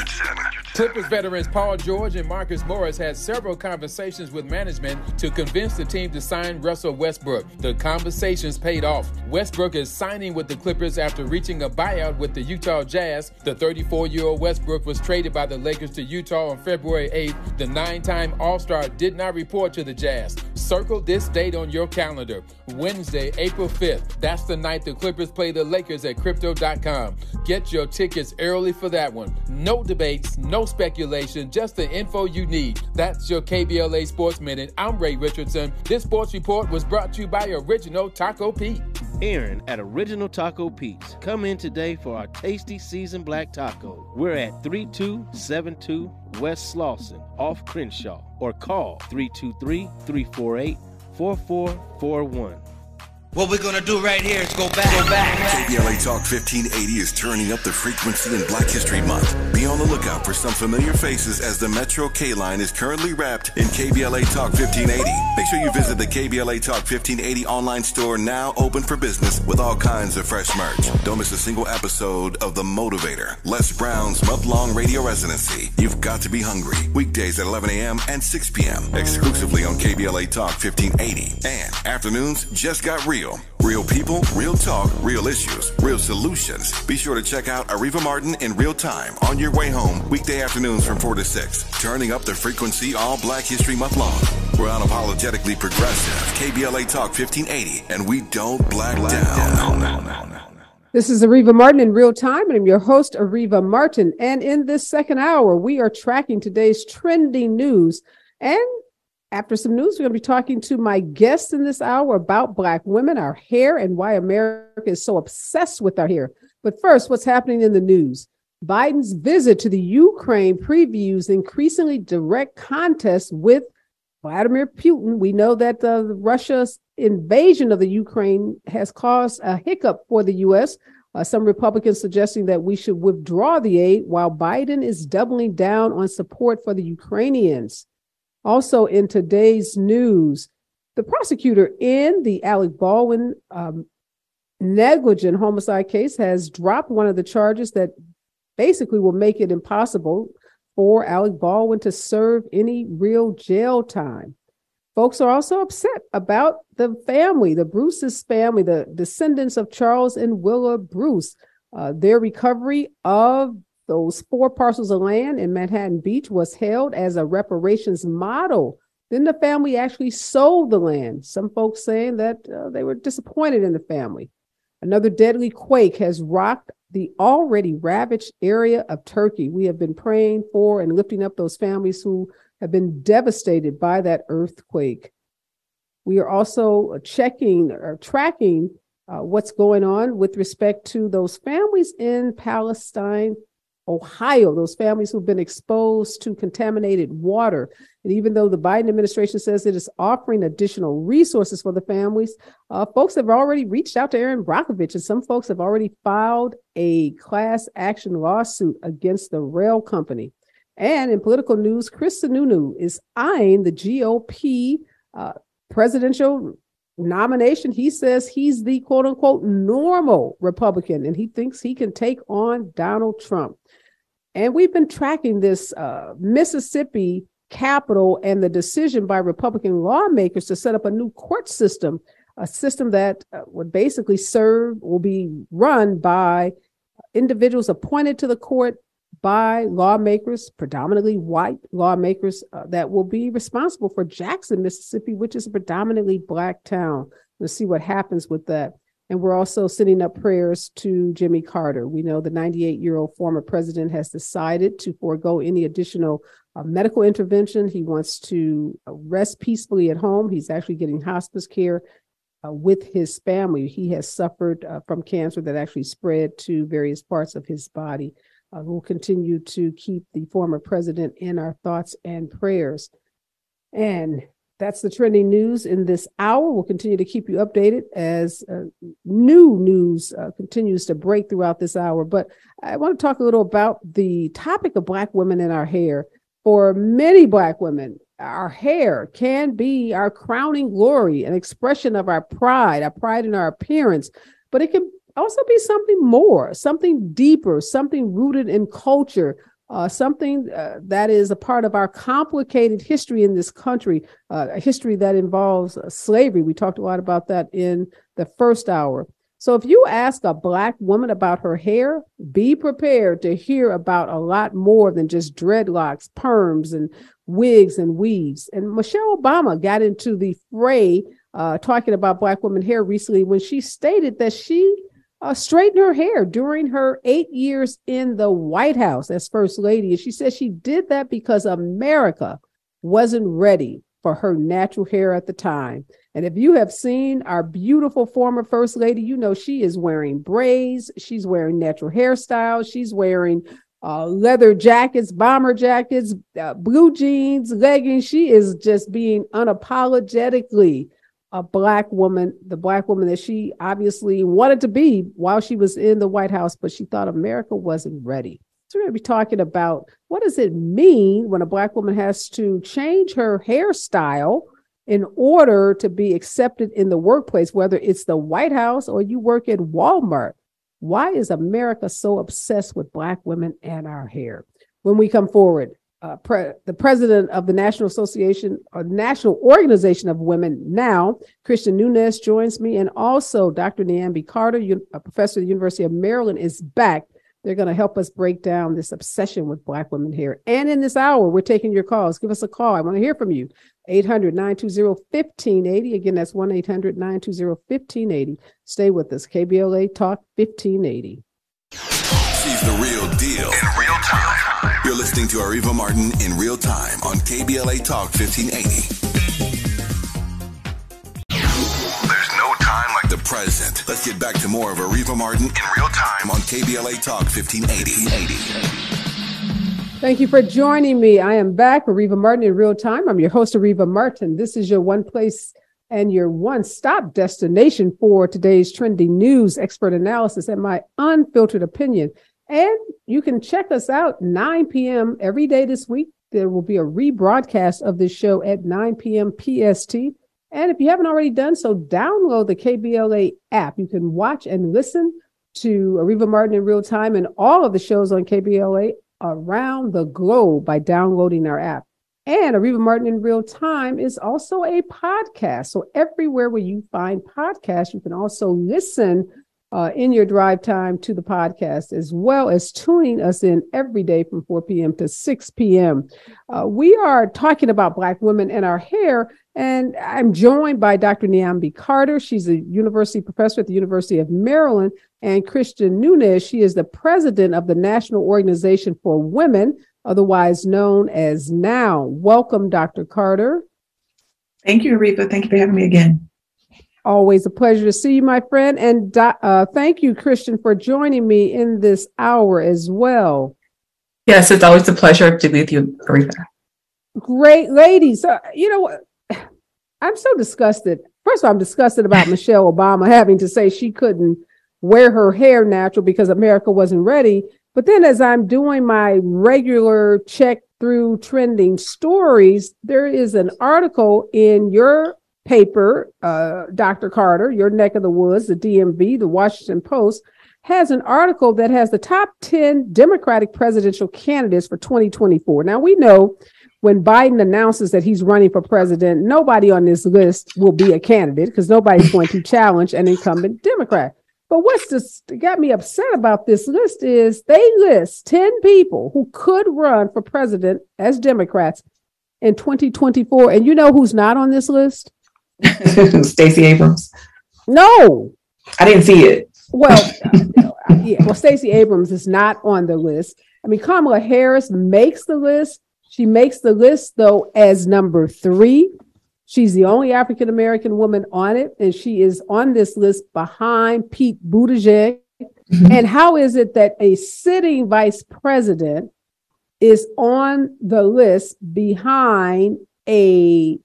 Clippers veterans Paul George and Marcus Morris had several conversations with management to convince the team to sign Russell Westbrook. The conversations paid off. Westbrook is signing with the Clippers after reaching a buyout with the Utah Jazz. The 34 year old Westbrook was traded by the Lakers to Utah on February 8th. The nine time All Star did not report to the Jazz. Circle this date on your calendar Wednesday, April 5th. That's the night the Clippers play the Lakers at Crypto.com. Get your tickets early for that one. No debates, no speculation, just the info you need. That's your KBLA Sports Minute. I'm Ray Richardson. This sports report was brought to you by Original Taco Pete. Aaron at Original Taco Pete's. Come in today for our tasty seasoned black taco. We're at 3272 West Slauson off Crenshaw or call 323 348 4441. What we're gonna do right here is go back. Go back. KBLA Talk 1580 is turning up the frequency in Black History Month. Be on the lookout for some familiar faces as the Metro K line is currently wrapped in KBLA Talk 1580. Make sure you visit the KBLA Talk 1580 online store now open for business with all kinds of fresh merch. Don't miss a single episode of The Motivator, Les Brown's month-long radio residency. You've got to be hungry. Weekdays at 11 a.m. and 6 p.m. exclusively on KBLA Talk 1580. And afternoons just got real real. Real people, real talk, real issues, real solutions. Be sure to check out Areva Martin in real time on your way home, weekday afternoons from 4 to 6. Turning up the frequency all Black History Month long. We're unapologetically progressive. KBLA Talk 1580, and we don't black, black down. down. This is Areva Martin in real time, and I'm your host, Areva Martin. And in this second hour, we are tracking today's trending news and after some news, we're going to be talking to my guest in this hour about Black women, our hair, and why America is so obsessed with our hair. But first, what's happening in the news? Biden's visit to the Ukraine previews increasingly direct contest with Vladimir Putin. We know that uh, Russia's invasion of the Ukraine has caused a hiccup for the U.S. Uh, some Republicans suggesting that we should withdraw the aid, while Biden is doubling down on support for the Ukrainians. Also, in today's news, the prosecutor in the Alec Baldwin um, negligent homicide case has dropped one of the charges that basically will make it impossible for Alec Baldwin to serve any real jail time. Folks are also upset about the family, the Bruce's family, the descendants of Charles and Willa Bruce. Uh, their recovery of those four parcels of land in Manhattan Beach was held as a reparations model. Then the family actually sold the land. Some folks saying that uh, they were disappointed in the family. Another deadly quake has rocked the already ravaged area of Turkey. We have been praying for and lifting up those families who have been devastated by that earthquake. We are also checking or tracking uh, what's going on with respect to those families in Palestine Ohio, those families who've been exposed to contaminated water. And even though the Biden administration says it is offering additional resources for the families, uh, folks have already reached out to Erin Brockovich, and some folks have already filed a class action lawsuit against the rail company. And in political news, Chris Sununu is eyeing the GOP uh, presidential nomination. He says he's the quote unquote normal Republican, and he thinks he can take on Donald Trump. And we've been tracking this uh, Mississippi Capitol and the decision by Republican lawmakers to set up a new court system, a system that uh, would basically serve, will be run by individuals appointed to the court by lawmakers, predominantly white lawmakers, uh, that will be responsible for Jackson, Mississippi, which is a predominantly black town. We'll see what happens with that. And we're also sending up prayers to Jimmy Carter. We know the 98 year old former president has decided to forego any additional uh, medical intervention. He wants to rest peacefully at home. He's actually getting hospice care uh, with his family. He has suffered uh, from cancer that actually spread to various parts of his body. Uh, we'll continue to keep the former president in our thoughts and prayers. And that's the trending news in this hour. We'll continue to keep you updated as uh, new news uh, continues to break throughout this hour. But I want to talk a little about the topic of Black women in our hair. for many Black women, our hair can be our crowning glory, an expression of our pride, our pride in our appearance, but it can also be something more, something deeper, something rooted in culture, uh, something uh, that is a part of our complicated history in this country, uh, a history that involves uh, slavery. We talked a lot about that in the first hour. So, if you ask a Black woman about her hair, be prepared to hear about a lot more than just dreadlocks, perms, and wigs and weaves. And Michelle Obama got into the fray uh, talking about Black women hair recently when she stated that she uh, straightened her hair during her eight years in the White House as First Lady. And she said she did that because America wasn't ready for her natural hair at the time. And if you have seen our beautiful former First Lady, you know she is wearing braids, she's wearing natural hairstyles, she's wearing uh, leather jackets, bomber jackets, uh, blue jeans, leggings. She is just being unapologetically a black woman, the black woman that she obviously wanted to be while she was in the White House, but she thought America wasn't ready. So we're going to be talking about what does it mean when a black woman has to change her hairstyle in order to be accepted in the workplace, whether it's the White House or you work at Walmart. Why is America so obsessed with black women and our hair? When we come forward, uh, pre- the president of the National Association or National Organization of Women now, Christian Nunes joins me, and also Dr. Niambi Carter, a professor at the University of Maryland, is back. They're going to help us break down this obsession with Black women here. And in this hour, we're taking your calls. Give us a call. I want to hear from you. 800 920 1580. Again, that's 1 800 920 1580. Stay with us. KBLA Talk 1580. She's the real deal in real time. You're listening to Areva Martin in real time on KBLA Talk 1580. There's no time like the present. Let's get back to more of Areva Martin in real time on KBLA Talk 1580. Thank you for joining me. I am back, Areva Martin in real time. I'm your host, Areva Martin. This is your one place and your one stop destination for today's trending news, expert analysis, and my unfiltered opinion. And you can check us out 9 p.m. every day this week. There will be a rebroadcast of this show at 9 p.m. PST. And if you haven't already done so, download the KBLA app. You can watch and listen to Areva Martin in real time and all of the shows on KBLA around the globe by downloading our app. And Areva Martin in real time is also a podcast. So everywhere where you find podcasts, you can also listen uh, in your drive time to the podcast, as well as tuning us in every day from 4 p.m. to 6 p.m. Uh, we are talking about Black women and our hair, and I'm joined by Dr. Niambi Carter. She's a university professor at the University of Maryland, and Christian Nunes. She is the president of the National Organization for Women, otherwise known as NOW. Welcome, Dr. Carter. Thank you, Areva. Thank you for having me again. Always a pleasure to see you, my friend. And uh, thank you, Christian, for joining me in this hour as well. Yes, it's always a pleasure to be with you, Areva. Great ladies. Uh, you know what? I'm so disgusted. First of all, I'm disgusted about <laughs> Michelle Obama having to say she couldn't wear her hair natural because America wasn't ready. But then as I'm doing my regular check through trending stories, there is an article in your paper, uh, Dr. Carter, your neck of the woods, the DMV, the Washington Post, has an article that has the top 10 Democratic presidential candidates for 2024. Now, we know when Biden announces that he's running for president, nobody on this list will be a candidate because nobody's going to challenge an incumbent Democrat. But what's this got me upset about this list is they list 10 people who could run for president as Democrats in 2024. And you know who's not on this list? <laughs> Stacey Abrams. No, I didn't see it. Well, <laughs> yeah. Well, Stacey Abrams is not on the list. I mean, Kamala Harris makes the list. She makes the list though as number three. She's the only African American woman on it, and she is on this list behind Pete Buttigieg. Mm-hmm. And how is it that a sitting vice president is on the list behind a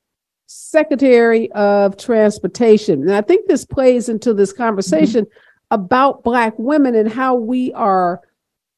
Secretary of Transportation. And I think this plays into this conversation mm-hmm. about Black women and how we are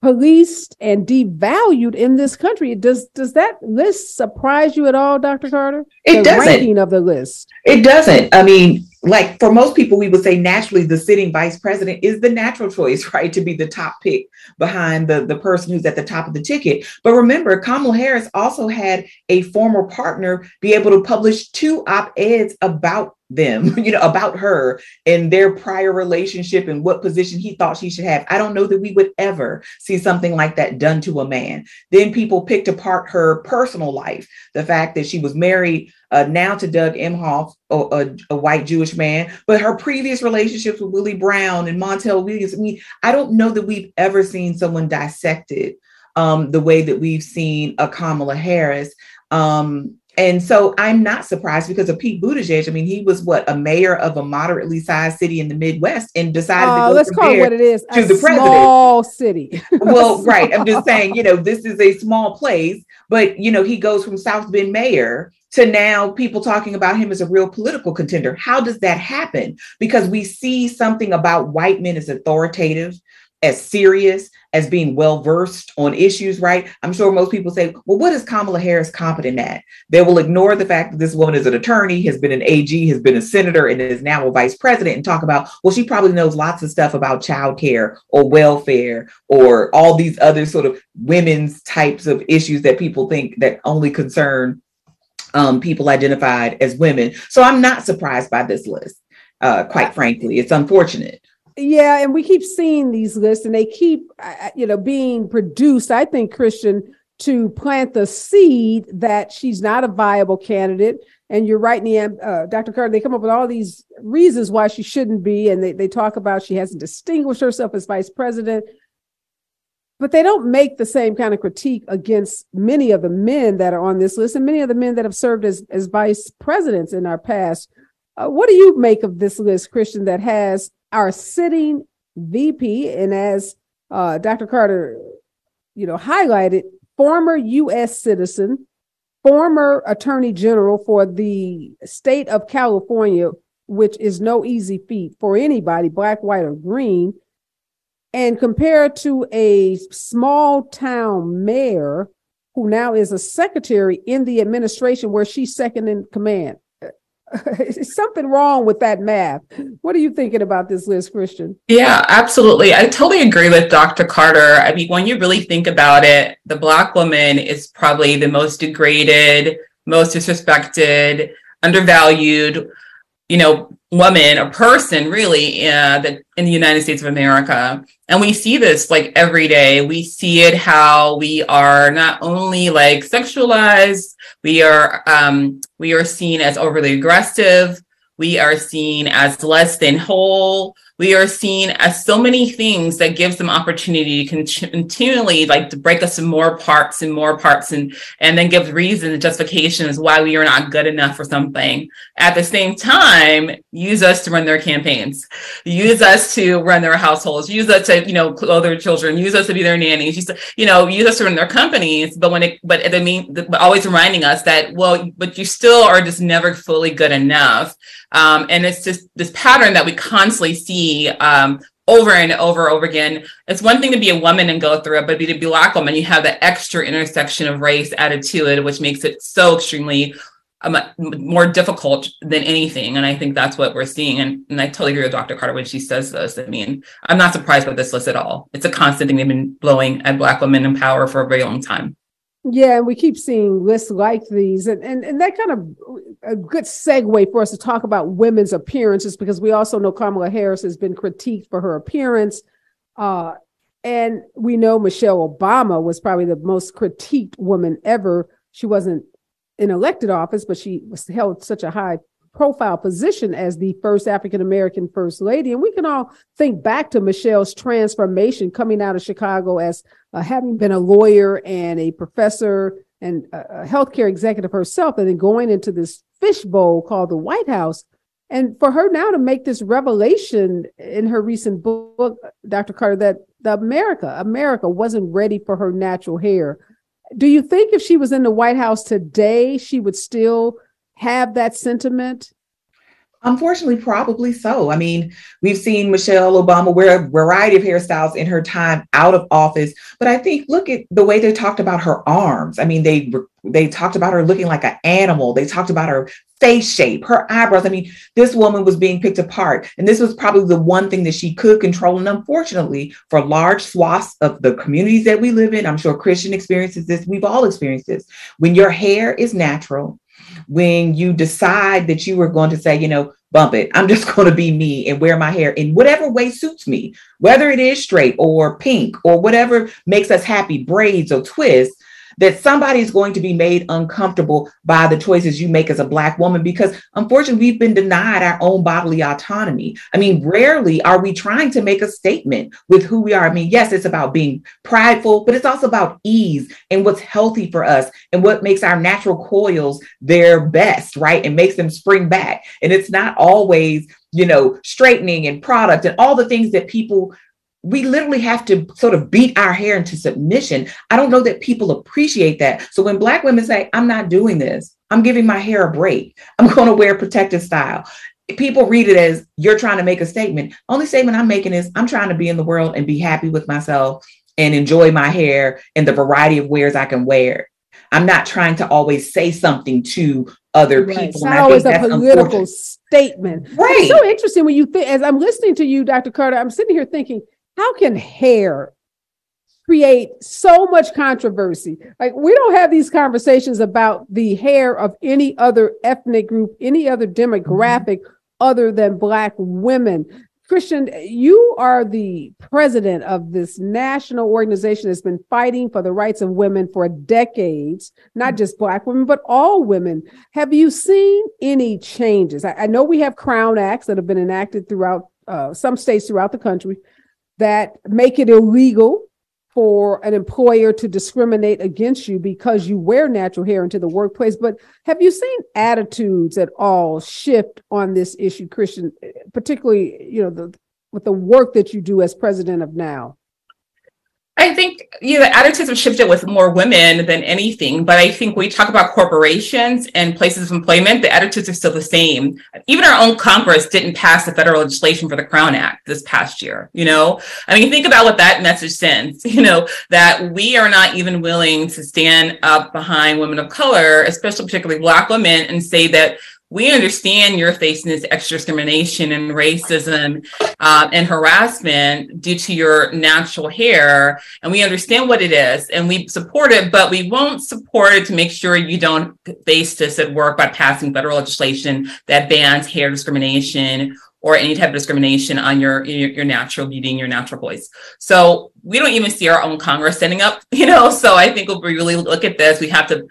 policed and devalued in this country. Does does that list surprise you at all, Dr. Carter? It the doesn't. ranking of the list. It doesn't. I mean, like for most people, we would say naturally the sitting vice president is the natural choice, <laughs> right? To be the top pick behind the, the person who's at the top of the ticket. But remember, Kamala Harris also had a former partner be able to publish two op-eds about them, <laughs> you know, about her and their prior relationship and what position he thought she should have. I don't know that we would ever see something like that done to a man. Then people picked apart her personal life, the fact that she was married uh, now to Doug Emhoff, a, a, white Jewish man, but her previous relationships with Willie Brown and Montel Williams. I mean, I don't know that we've ever seen someone dissected um, the way that we've seen a Kamala Harris. Um, and so I'm not surprised because of Pete Buttigieg. I mean, he was what a mayor of a moderately sized city in the Midwest and decided uh, to go let's call it what it is to a the president. Small city. <laughs> well, right. I'm just saying, you know, this is a small place, but you know, he goes from South Bend mayor to now people talking about him as a real political contender. How does that happen? Because we see something about white men as authoritative, as serious, as being well versed on issues, right? I'm sure most people say, well, what is Kamala Harris competent at? They will ignore the fact that this woman is an attorney, has been an AG, has been a senator, and is now a vice president and talk about, well, she probably knows lots of stuff about childcare or welfare or all these other sort of women's types of issues that people think that only concern um, people identified as women. So I'm not surprised by this list. Uh, quite frankly, it's unfortunate. Yeah, and we keep seeing these lists, and they keep, you know, being produced. I think Christian to plant the seed that she's not a viable candidate. And you're right, uh, Dr. Carter. They come up with all these reasons why she shouldn't be, and they they talk about she hasn't distinguished herself as vice president but they don't make the same kind of critique against many of the men that are on this list and many of the men that have served as, as vice presidents in our past. Uh, what do you make of this list, Christian, that has our sitting VP and as uh, Dr. Carter, you know, highlighted, former U.S. citizen, former Attorney General for the state of California, which is no easy feat for anybody, black, white, or green and compared to a small town mayor who now is a secretary in the administration where she's second in command. <laughs> something wrong with that math. What are you thinking about this list, Christian? Yeah, absolutely. I totally agree with Dr. Carter. I mean, when you really think about it, the Black woman is probably the most degraded, most disrespected, undervalued, you know, woman or person really uh, that in the United States of America. And we see this like every day. We see it how we are not only like sexualized, we are um, we are seen as overly aggressive, we are seen as less than whole, we are seen as so many things that gives them opportunity to continually like to break us in more parts and more parts and and then give reasons and justifications why we are not good enough for something. At the same time use us to run their campaigns. Use us to run their households. Use us to you know clothe their children. Use us to be their nannies. Use, you know use us to run their companies. But when it but I mean but always reminding us that well but you still are just never fully good enough. Um, and it's just this pattern that we constantly see um, over and over over again. It's one thing to be a woman and go through it, but to be a black woman, you have the extra intersection of race added to it, which makes it so extremely um, more difficult than anything. And I think that's what we're seeing. And, and I totally agree with Dr. Carter when she says this. I mean, I'm not surprised by this list at all. It's a constant thing they've been blowing at Black women in power for a very long time. Yeah, and we keep seeing lists like these, and, and and that kind of a good segue for us to talk about women's appearances because we also know Kamala Harris has been critiqued for her appearance, uh, and we know Michelle Obama was probably the most critiqued woman ever. She wasn't in elected office, but she was held such a high profile position as the first African American first lady. And we can all think back to Michelle's transformation coming out of Chicago as uh, having been a lawyer and a professor and a healthcare executive herself, and then going into this fishbowl called the White House. And for her now to make this revelation in her recent book, Dr. Carter, that the America, America wasn't ready for her natural hair. Do you think if she was in the White House today, she would still have that sentiment? Unfortunately, probably so. I mean, we've seen Michelle Obama wear a variety of hairstyles in her time out of office, but I think look at the way they talked about her arms. I mean, they they talked about her looking like an animal. They talked about her face shape, her eyebrows. I mean, this woman was being picked apart, and this was probably the one thing that she could control. And unfortunately, for large swaths of the communities that we live in, I'm sure Christian experiences this. We've all experienced this. When your hair is natural, when you decide that you were going to say, you know, bump it, I'm just <laughs> going to be me and wear my hair in whatever way suits me, whether it is straight or pink or whatever makes us happy, braids or twists, that somebody is going to be made uncomfortable by the choices you make as a Black woman because unfortunately we've been denied our own bodily autonomy. I mean, rarely are we trying to make a statement with who we are. I mean, yes, it's about being prideful, but it's also about ease and what's healthy for us and what makes our natural coils their best, right? And makes them spring back. And it's not always you know, straightening and product and all the things that people we literally have to sort of beat our hair into submission. I don't know that people appreciate that. So when Black women say, I'm not doing this, I'm giving my hair a break, I'm <laughs> going to wear protective style. People read it as you're trying to make a statement. Only statement I'm making is I'm trying to be in the world and be happy with myself and enjoy my hair and the variety of wears I can wear. I'm not trying to always say something to other right. people. It's not always a political statement. Right. It's so interesting when you think, as I'm listening to you, Dr. Carter, I'm sitting here thinking, how can hair create so much controversy? Like, we don't have these conversations about the hair of any other ethnic group, any other demographic mm-hmm. other than Black women. Christian, you are the president of this national organization that's been fighting for the rights of women for decades, not just Black women, but all women. Have you seen any changes? I, I know we have Crown Acts that have been enacted throughout uh, some states throughout the country that make it illegal for an employer to discriminate against you because you wear natural hair into the workplace. But have you seen attitudes at all shift on this issue, Christian, particularly, you know, the, with the work that you do as president of NOW? I think you know, the attitudes have shifted with more women than anything, but I think we talk about corporations and places of employment, the attitudes are still the same. Even our own Congress didn't pass the federal legislation for the Crown Act this past year. You know, I mean, think about what that message sends. <laughs> You know, that we are not even willing to stand up behind women of color, especially particularly Black women, and say that we understand you're facing this extra discrimination and racism uh, and harassment due to your natural hair, and we understand what it is, and we support it, but we won't support it to make sure you don't face this at work by passing federal legislation that bans hair discrimination or any type of discrimination on your, your, your natural beauty and your natural voice. So we don't even see our own Congress standing up, <laughs> you know. So I think if we really look at this, we have to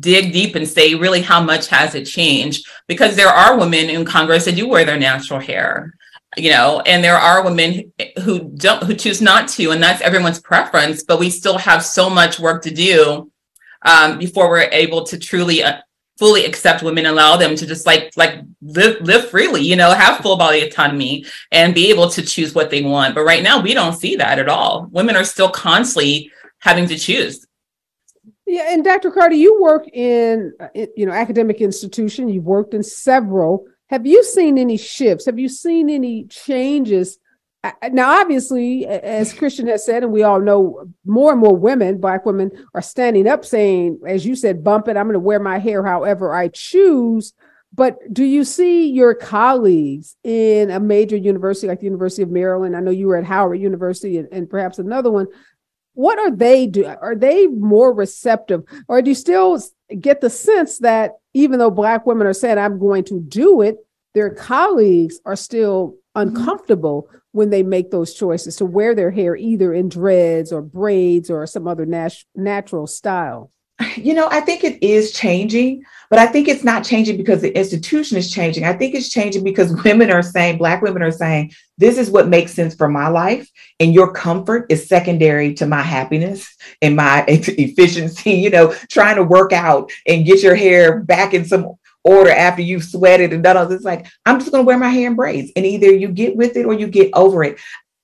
dig deep and say really how much has it changed because there are women in Congress that do wear their natural hair you know and there are women who don't who choose not to and that's everyone's preference but we still have so much work to do um, before we're able to truly uh, fully accept women allow them to just like like live live freely you know have full body autonomy and be able to choose what they want. But right now we don't see that at all. Women are still constantly having to choose. Yeah and dr carter you work uh, in you know academic institution. You've worked in several. Have you seen any shifts? Have you seen any changes now obviously as christian has said and we all know more and more women black women are standing up saying as you said bump it i'm going to wear my hair however i choose. But do you see your colleagues in a major university like the university of maryland? I know you were at howard university and, and perhaps another one. What are they do are they more receptive or do you still get the sense that even though black women are saying i'm going to do it their colleagues are still uncomfortable when they make those choices to wear their hair either in dreads or braids or some other nat- natural style? You know, I think it is changing, but I think it's not changing because the institution is changing. I think it's changing because <laughs> women are saying, Black women are saying, this is what makes sense for my life, and your comfort is secondary to my happiness and my <laughs> efficiency. You know, trying to work out and get your hair back in some order after you've sweated and done all this. Like, I'm just going to wear my hair in braids. And either you get with it or you get over it.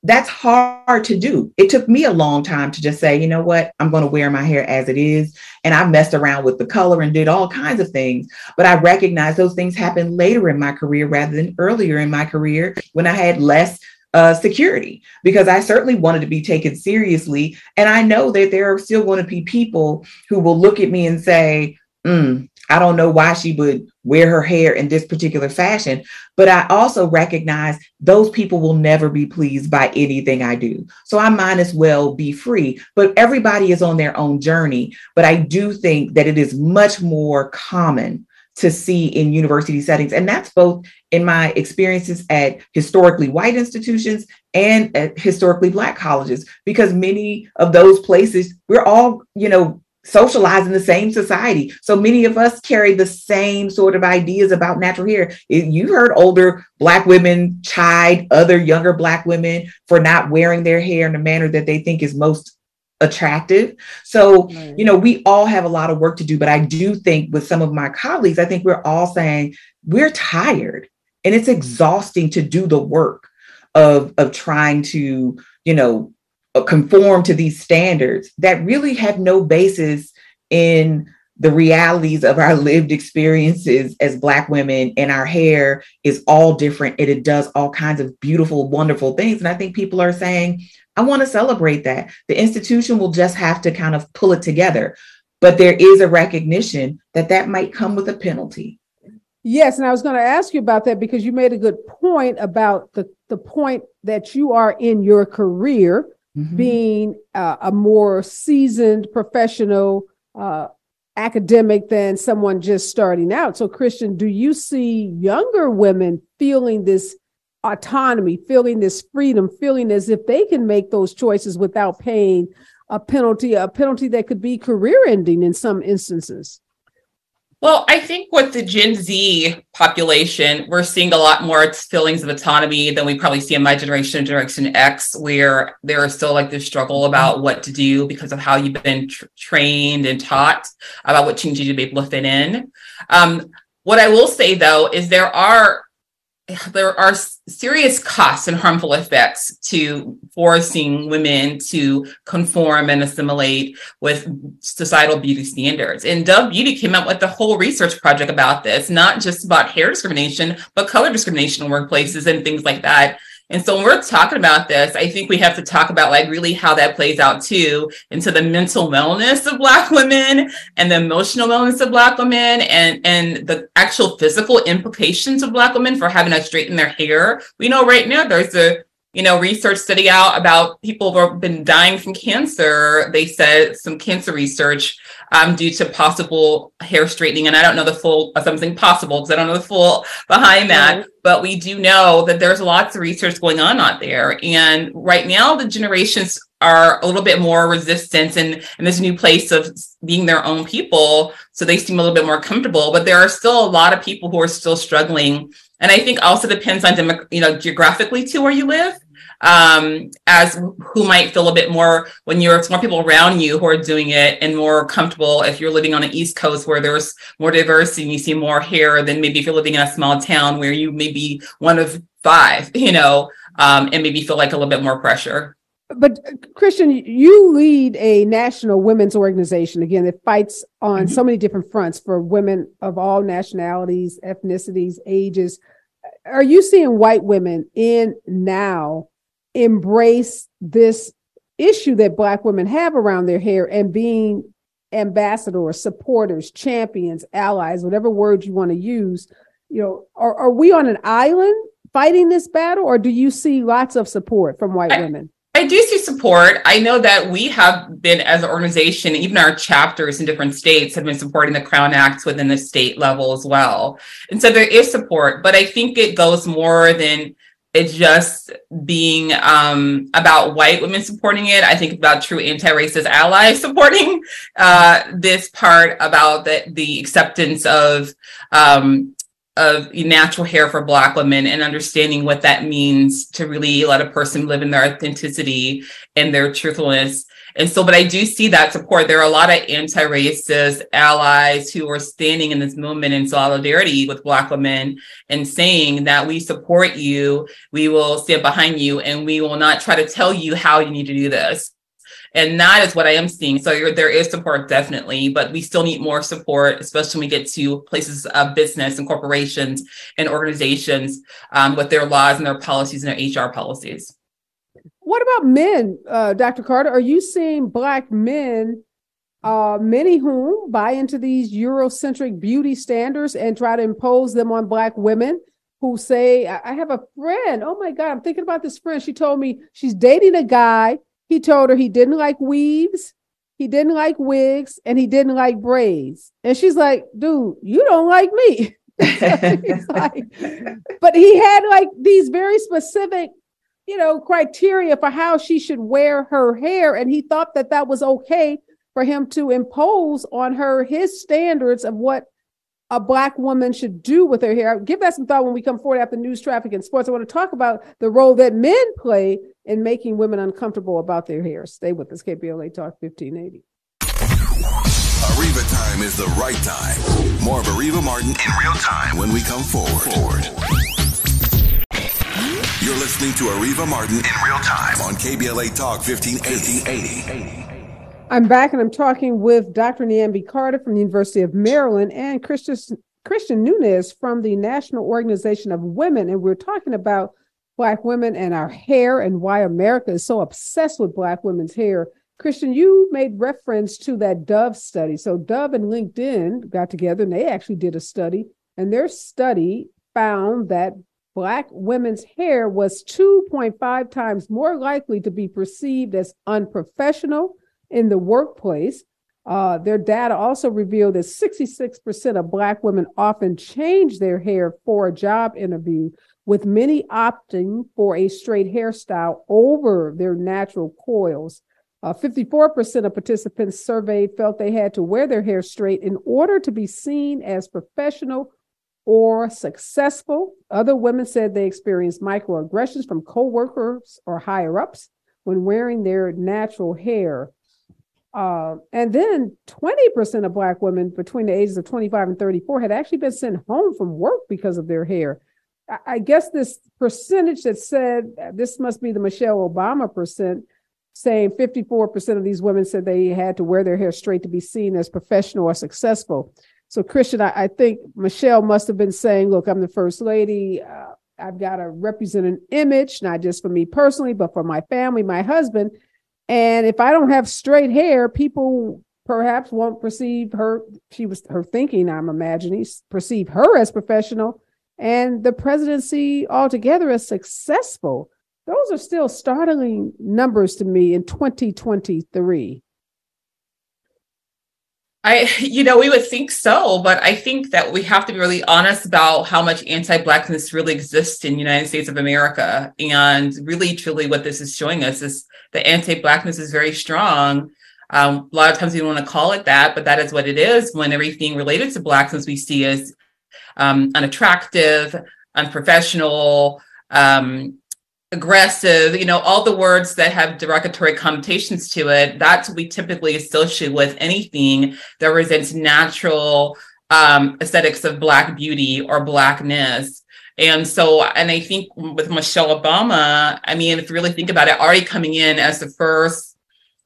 that's hard to do. It took me a long time to just say, you know what, I'm going to wear my hair as it is. And I messed around with the color and did all kinds of things. But I recognize those things happened later in my career rather than earlier in my career when I had less uh, security because I certainly wanted to be taken seriously. And I know that there are still going to be people who will look at me and say, mm, I don't know why she would wear her hair in this particular fashion, but I also recognize those people will never be pleased by anything I do. So I might as well be free. But everybody is on their own journey. But I do think that it is much more common to see in university settings. And that's both in my experiences at historically white institutions and at historically black colleges, because many of those places, we're all, you know, socialize in the same society. So many of us carry the same sort of ideas about natural hair. You heard older Black women chide other younger Black women for not wearing their hair in a manner that they think is most attractive. So, you know, we all have a lot of work to do, but I do think with some of my colleagues, I think we're all saying we're tired and it's exhausting to do the work of of trying to, you know, Uh, conform to these standards that really have no basis in the realities of our <laughs> lived experiences as black women and our hair is all different and it does all kinds of beautiful wonderful things. And i think people are saying i want to celebrate that. The institution will just have to kind of pull it together. But there is a recognition that that might come with a penalty. Yes and i was going to ask you about that because you made a good point about the the point that you are in your career mm-hmm. being uh, a more seasoned professional uh, academic than someone just starting out. So, Christian, do you see younger women feeling this autonomy, feeling this freedom, feeling as if they can make those choices without paying a penalty, a penalty that could be career ending in some instances? Well, I think with the Gen Z population, we're seeing a lot more feelings of autonomy than we probably see in my generation Generation X, where there is still like this struggle about what to do because of how you've been tr- trained and taught about what changes to be able to fit in. Um, what I will say though is there are there are serious costs and harmful effects to forcing women to conform and assimilate with societal beauty standards. And Dove Beauty came up with a whole research project about this, not just about hair discrimination, but color discrimination in workplaces and things like that. And so when we're talking about this, I think we have to talk about like really how that plays out too into the mental wellness of Black women and the emotional wellness of Black women and, and the actual physical implications of Black women for having to straighten their hair. We know right now there's a you know, research study out about people who have been dying from cancer. They said some cancer research um, due to possible hair straightening. And I don't know the full uh, something possible because I don't know the full behind that. Mm-hmm. But we do know that there's lots of research going on out there. And right now, the generations are a little bit more resistant and in this new place of being their own people. So they seem a little bit more comfortable. But there are still a lot of people who are still struggling. And I think also depends on, you know, geographically to where you live um, as who might feel a bit more when you're more people around you who are doing it and more comfortable if you're living on the East Coast where there's more diversity and you see more hair than maybe if you're living in a small town where you may be one of five, <laughs> you know, um, and maybe feel like a little bit more pressure. But Christian, you lead a national women's organization again that fights on mm-hmm. so many different fronts for women of all nationalities, ethnicities, ages. Are you seeing white women in NOW embrace this issue that black women have around their hair and being ambassadors, supporters, champions, allies, whatever word you want to use, you know, are, are we on an island fighting this battle or do you see lots of support from white I, women? I do see support. I know that we have been, as an organization, even our chapters in different states have been supporting the Crown Acts within the state level as well. And so there is support, but I think it goes more than it's just being um, about white women supporting it. I think about true anti-racist allies <laughs> supporting uh, this part about the, the acceptance of um, of natural hair for Black women and understanding what that means to really let a person live in their authenticity and their truthfulness. And so, but I do see that support. There are a lot of anti-racist allies who are standing in this movement in solidarity with Black women and saying that we support you, we will stand behind you, and we will not try to tell you how you need to do this. And that is what I am seeing. So there is support definitely, but we still need more support, especially when we get to places of business and corporations and organizations um, with their laws and their policies and their HR policies. What about men, uh, Dr. Carter? Are you seeing Black men, uh, many whom buy into these Eurocentric beauty standards and try to impose them on Black women? Who say, I have a friend. Oh my God, I'm thinking about this friend. She told me she's dating a guy he told her he didn't like weaves, he didn't like wigs, and he didn't like braids. And she's like, dude, you don't like me. <laughs> <laughs> like, but he had like these very specific, you know, criteria for how she should wear her hair. And he thought that that was okay for him to impose on her his standards of what a black woman should do with her hair. Give that some thought when we come forward after news, traffic, and sports. I want to talk about the role that men play in making women uncomfortable about their hair. Stay with us, KBLA Talk 1580. Areva time is the right time. More of Areva Martin in real time when we come forward. forward. You're listening to Areva Martin in real time on KBLA Talk 1580. I'm back and I'm talking with Dr. Niambi Carter from the University of Maryland and Christian, Christian Nunes from the National Organization of Women. And we're talking about Black women and our hair and why America is so obsessed with Black women's hair. Christian, you made reference to that Dove study. So, Dove and LinkedIn got together and they actually did a study, and their study found that Black women's hair was 2.5 times more likely to be perceived as unprofessional in the workplace. Uh, their data also revealed that 66% of Black women often change their hair for a job interview, with many opting for a straight hairstyle over their natural coils. Uh, 54% of participants surveyed felt they had to wear their hair straight in order to be seen as professional or successful. Other women said they experienced microaggressions from coworkers or higher ups when wearing their natural hair. Uh, and then 20% of Black women between the ages of 25 and 34 had actually been sent home from work because of their hair. I guess this percentage that said this must be the Michelle Obama percent, saying 54% of these women said they had to wear their hair straight to be seen as professional or successful. So, Christian, I, I think Michelle must have been saying, Look, I'm the first lady. Uh, I've got to represent an image, not just for me personally, but for my family, my husband. And if I don't have straight hair, people perhaps won't perceive her. She was her thinking, I'm imagining, perceive her as professional and the presidency altogether as successful. Those are still startling numbers to me in 2023. I, <laughs> you know, we would think so, but I think that we have to be really honest about how much anti-blackness really exists in the United States of America. And really, truly, what this is showing us is the anti-blackness is very strong. Um, a lot of times we don't want to call it that, but that is what it is. When everything related to blackness we see as um, unattractive, unprofessional, um, aggressive, you know, all the words that have derogatory connotations to it, that's what we typically associate with anything that represents natural um, aesthetics of Black beauty or Blackness. And so, and I think with Michelle Obama, I mean, if you really think about it, already coming in as the first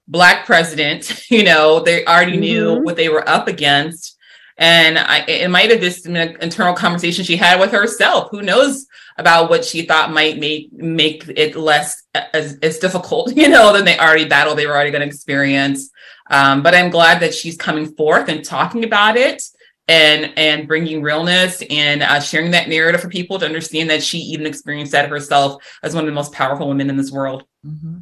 Black president, <laughs> you know, they already mm-hmm. knew what they were up against. And I, it might have just been an internal conversation she had with herself. Who knows about what she thought might make make it less as, as difficult, <laughs> you know, than they already battled, they were already going to experience. Um, but I'm glad that she's coming forth and talking about it and and bringing realness and uh, sharing that narrative for people to understand that she even experienced that herself as one of the most powerful women in this world. Mm-hmm.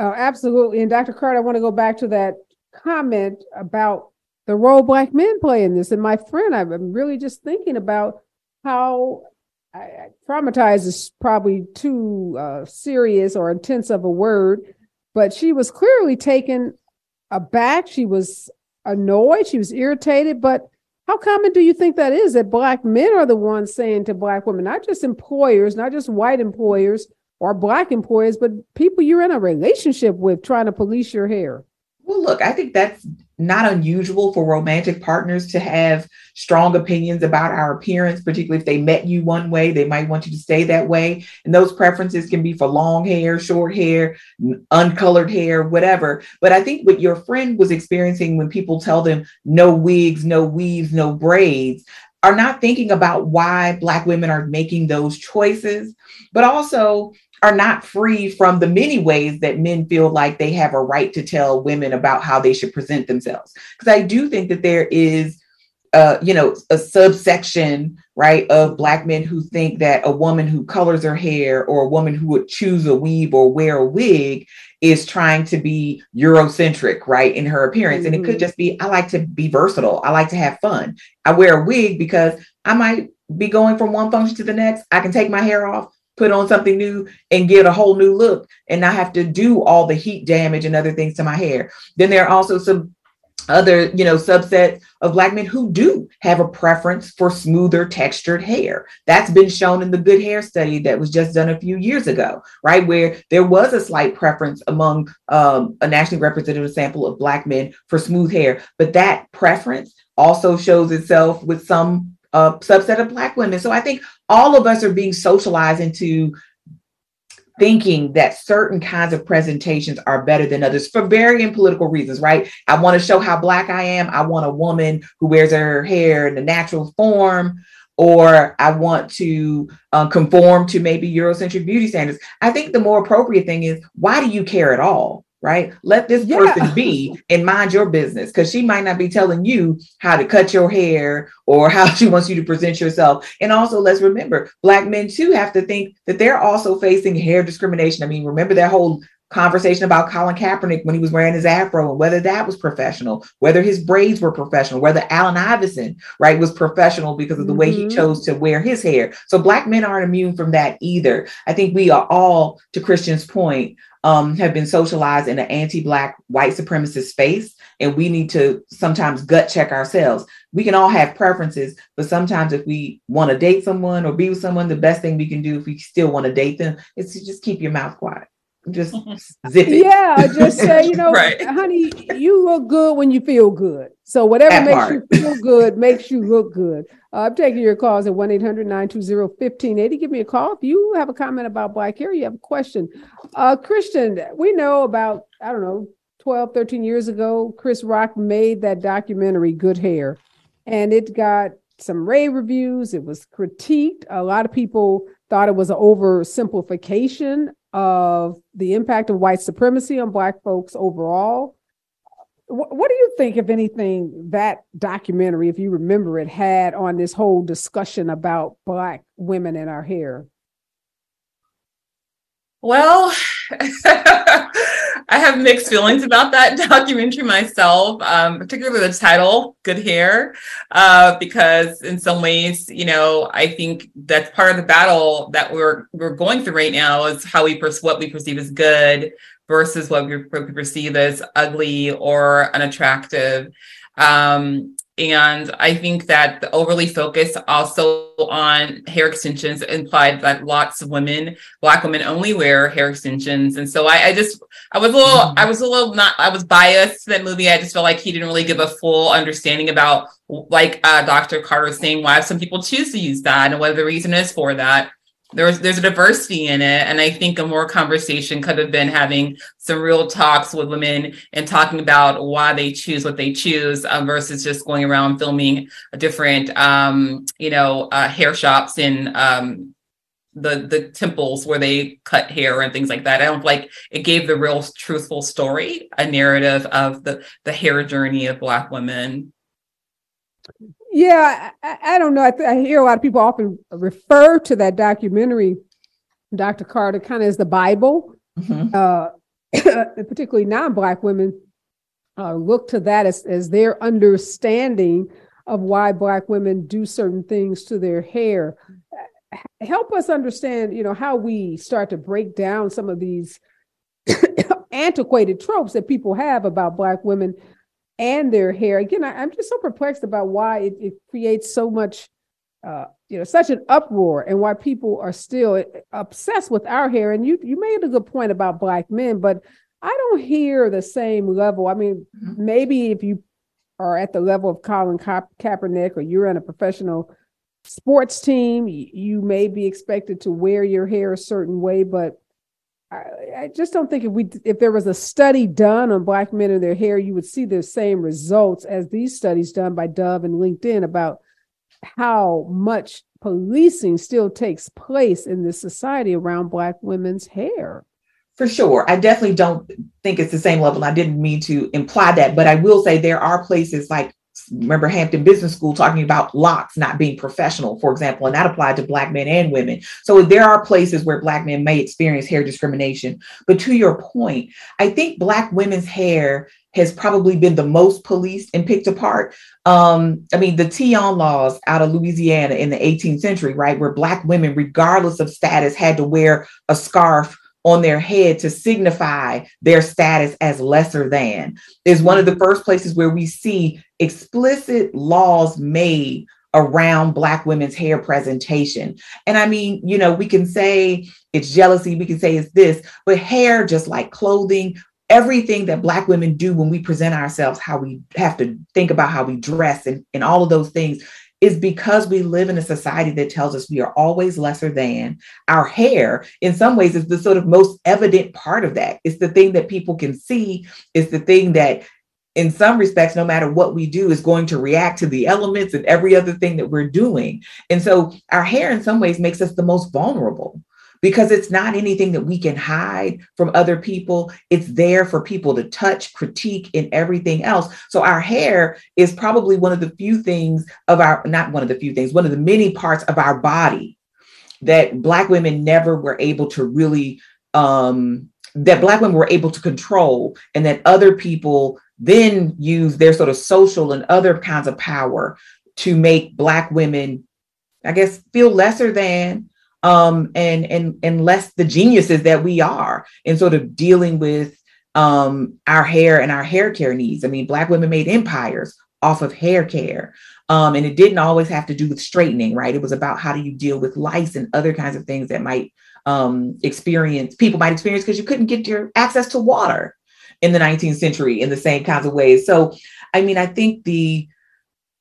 Oh, absolutely. And Dr. Carter, I want to go back to that comment about the role black men play in this. And my friend, I'm really just thinking about how I, traumatized is probably too uh, serious or intense of a word, but she was clearly taken aback. She was annoyed. She was irritated. But how common do you think that is that black men are the ones saying to black women, not just employers, not just white employers or black employers, but people you're in a relationship with trying to police your hair? Well, look, I think that's not unusual for romantic partners to have strong opinions about our appearance, particularly if they met you one way, they might want you to stay that way. And those preferences can be for long hair, short hair, uncolored hair, whatever. But I think what your friend was experiencing when people tell them no wigs, no weaves, no braids, are not thinking about why Black women are making those choices, but also are not free from the many ways that men feel like they have a right to tell women about how they should present themselves. Because I do think that there is, uh, you know, a subsection, right, of Black men who think that a woman who colors her hair or a woman who would choose a weave or wear a wig is trying to be Eurocentric, right, in her appearance. Mm-hmm. And it could mm-hmm. just be, I like to be versatile. I like to have fun. I wear a wig because I might be going from one function to the next. I can take my hair off put on something new and get a whole new look and not have to do all the heat damage and other things to my hair. Then there are also some other, you know, subsets of black men who do have a preference for smoother textured hair. That's been shown in the good hair study that was just done a few years ago, right? Where there was a slight preference among um, a nationally representative sample of black men for smooth hair. But that preference also shows itself with some uh, subset of black women. So I think all of us are being socialized into thinking that certain kinds of presentations are better than others for varying political reasons, right? I want to show how black I am. I want a woman who wears her hair in the natural form, or I want to uh, conform to maybe Eurocentric beauty standards. I think the more appropriate thing is why do you care at all? Right? Let this yeah. person be and mind your business because she might not be telling you how to cut your hair or <laughs> how she wants you to present yourself. And also, let's remember, Black men too have to think that they're also facing hair discrimination. I mean, remember that whole conversation about Colin Kaepernick when he was wearing his afro and whether that was professional, whether his braids were professional, whether Allen Iverson, right, was professional because of the mm-hmm. way he mm-hmm. chose to wear his hair. So black men aren't immune from that either. I think we are all, to Christian's point, um, have been socialized in an anti-black white supremacist space and we need to sometimes gut check ourselves. We can all have preferences but sometimes if we want to date someone or be with someone the best thing we can do if we still want to date them is to just keep your mouth quiet just <laughs> zip it. Yeah, just say, you know, right. honey, you look good when you feel good. So whatever that makes part. you feel good makes you look good. Uh, I'm taking your calls at 1-800-920-1580. Give me a call. If you have a comment about black hair, you have a question. Uh, Christian, we know about, I don't know, 12, 13 years ago, Chris Rock made that documentary, Good Hair. And it got some rave reviews. It was critiqued. A lot of people thought it was an oversimplification of the impact of white supremacy on Black folks overall. What, do you think, if anything, that documentary, if you remember it, had on this whole discussion about Black women and our hair? Well, <laughs> I have mixed feelings about that <laughs> documentary myself, um, particularly the title, Good Hair, uh, because in some ways, you know, I think that's part of the battle that we're we're going through right now is how we perceive what we perceive as good versus what we, what we perceive as ugly or unattractive. Um, and I think that the overly focus also on hair extensions implied that lots of women, black women only wear hair extensions. And so I, I just, I was a little, mm-hmm. I was a little not, I was biased to that movie. I just felt like he didn't really give a full understanding about, like uh, Dr. Carter saying, why some people choose to use that and what the reason is for that there's there's a diversity in it and i think a more conversation could have been having some real talks with women and talking about why they choose what they choose um, versus just going around filming different um, you know uh, hair shops in um, the the temples where they cut hair and things like that. I don't like it gave the real truthful story a narrative of the the hair journey of black women yeah, I, I don't know. I, th- I, hear a lot of people often refer to that documentary, Dr. Carter, kind of as the Bible. Mm-hmm. Uh, <coughs> particularly non-black women uh, look to that as, as their understanding of why black women do certain things to their hair. Help us understand, you know, how we start to break down some of these <coughs> antiquated tropes that people have about black women and their hair. Again, I, am just so perplexed about why it, it creates so much, uh, you know, such an uproar, and why people are still obsessed with our hair. And you you made a good point about black men, but I don't hear the same level. I mean, mm-hmm. maybe if you are at the level of Colin Ka- Kaepernick or you're in a professional sports team, you may be expected to wear your hair a certain way, but I, I, just don't think if we if there was a study done on black men and their hair, you would see the same results as these studies done by Dove and LinkedIn about how much policing still takes place in this society around black women's hair. For sure. I definitely don't think it's the same level. I didn't mean to imply that, but I will say there are places like remember Hampton Business School talking about locks not being professional, for example, and that applied to Black men and women. So there are places where Black men may experience hair discrimination. But to your point, I think Black women's hair has probably been the most policed and picked apart. Um, I mean, the Tignon laws out of Louisiana in the 18th century, right, where Black women, regardless of status, had to wear a scarf on their head to signify their status as lesser than is one of the first places where we see explicit laws made around black women's hair presentation and i mean you know we can say it's jealousy we can say it's this but hair just like clothing everything that black women do when we present ourselves how we have to think about how we dress and, and all of those things is because we live in a society that tells us we are always lesser than. Our hair, in some ways, is the sort of most evident part of that. It's the thing that people can see, it's the thing that, in some respects, no matter what we do, is going to react to the elements and every other thing that we're doing. And so, our hair, in some ways, makes us the most vulnerable because it's not anything that we can hide from other people. It's there for people to touch, critique, and everything else. So our hair is probably one of the few things of our, not one of the few things, one of the many parts of our body that Black women never were able to really, um, that Black women were able to control, and that other people then use their sort of social and other kinds of power to make Black women, I guess, feel lesser than um, and and and less the geniuses that we are in sort of dealing with um, our hair and our hair care needs. I mean, Black women made empires off of hair care. Um, and it didn't always have to do with straightening, right? It was about how do you deal with lice and other kinds of things that might um, experience, people might experience because you couldn't get your access to water in the 19th century in the same kinds of ways. So, I mean, I think the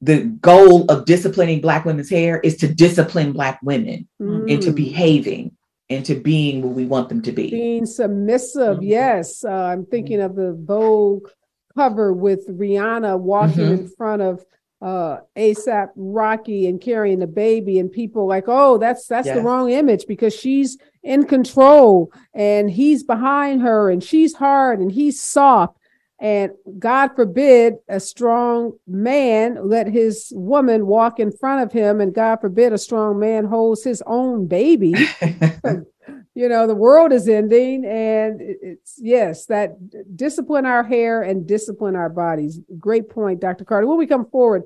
the goal of disciplining black women's hair is to discipline black women mm. into behaving into being what we want them to be being submissive mm-hmm. yes uh, i'm thinking of the vogue cover with rihanna walking mm-hmm. in front of uh asap rocky and carrying the baby and people like oh that's that's the wrong image because she's in control and he's behind her and she's hard and he's soft and God forbid a strong man let his woman walk in front of him, and God forbid a strong man holds his own baby. <laughs> you know, the world is ending, and it's yes, that discipline our hair and discipline our bodies. Great point, Dr. Carter. When we come forward,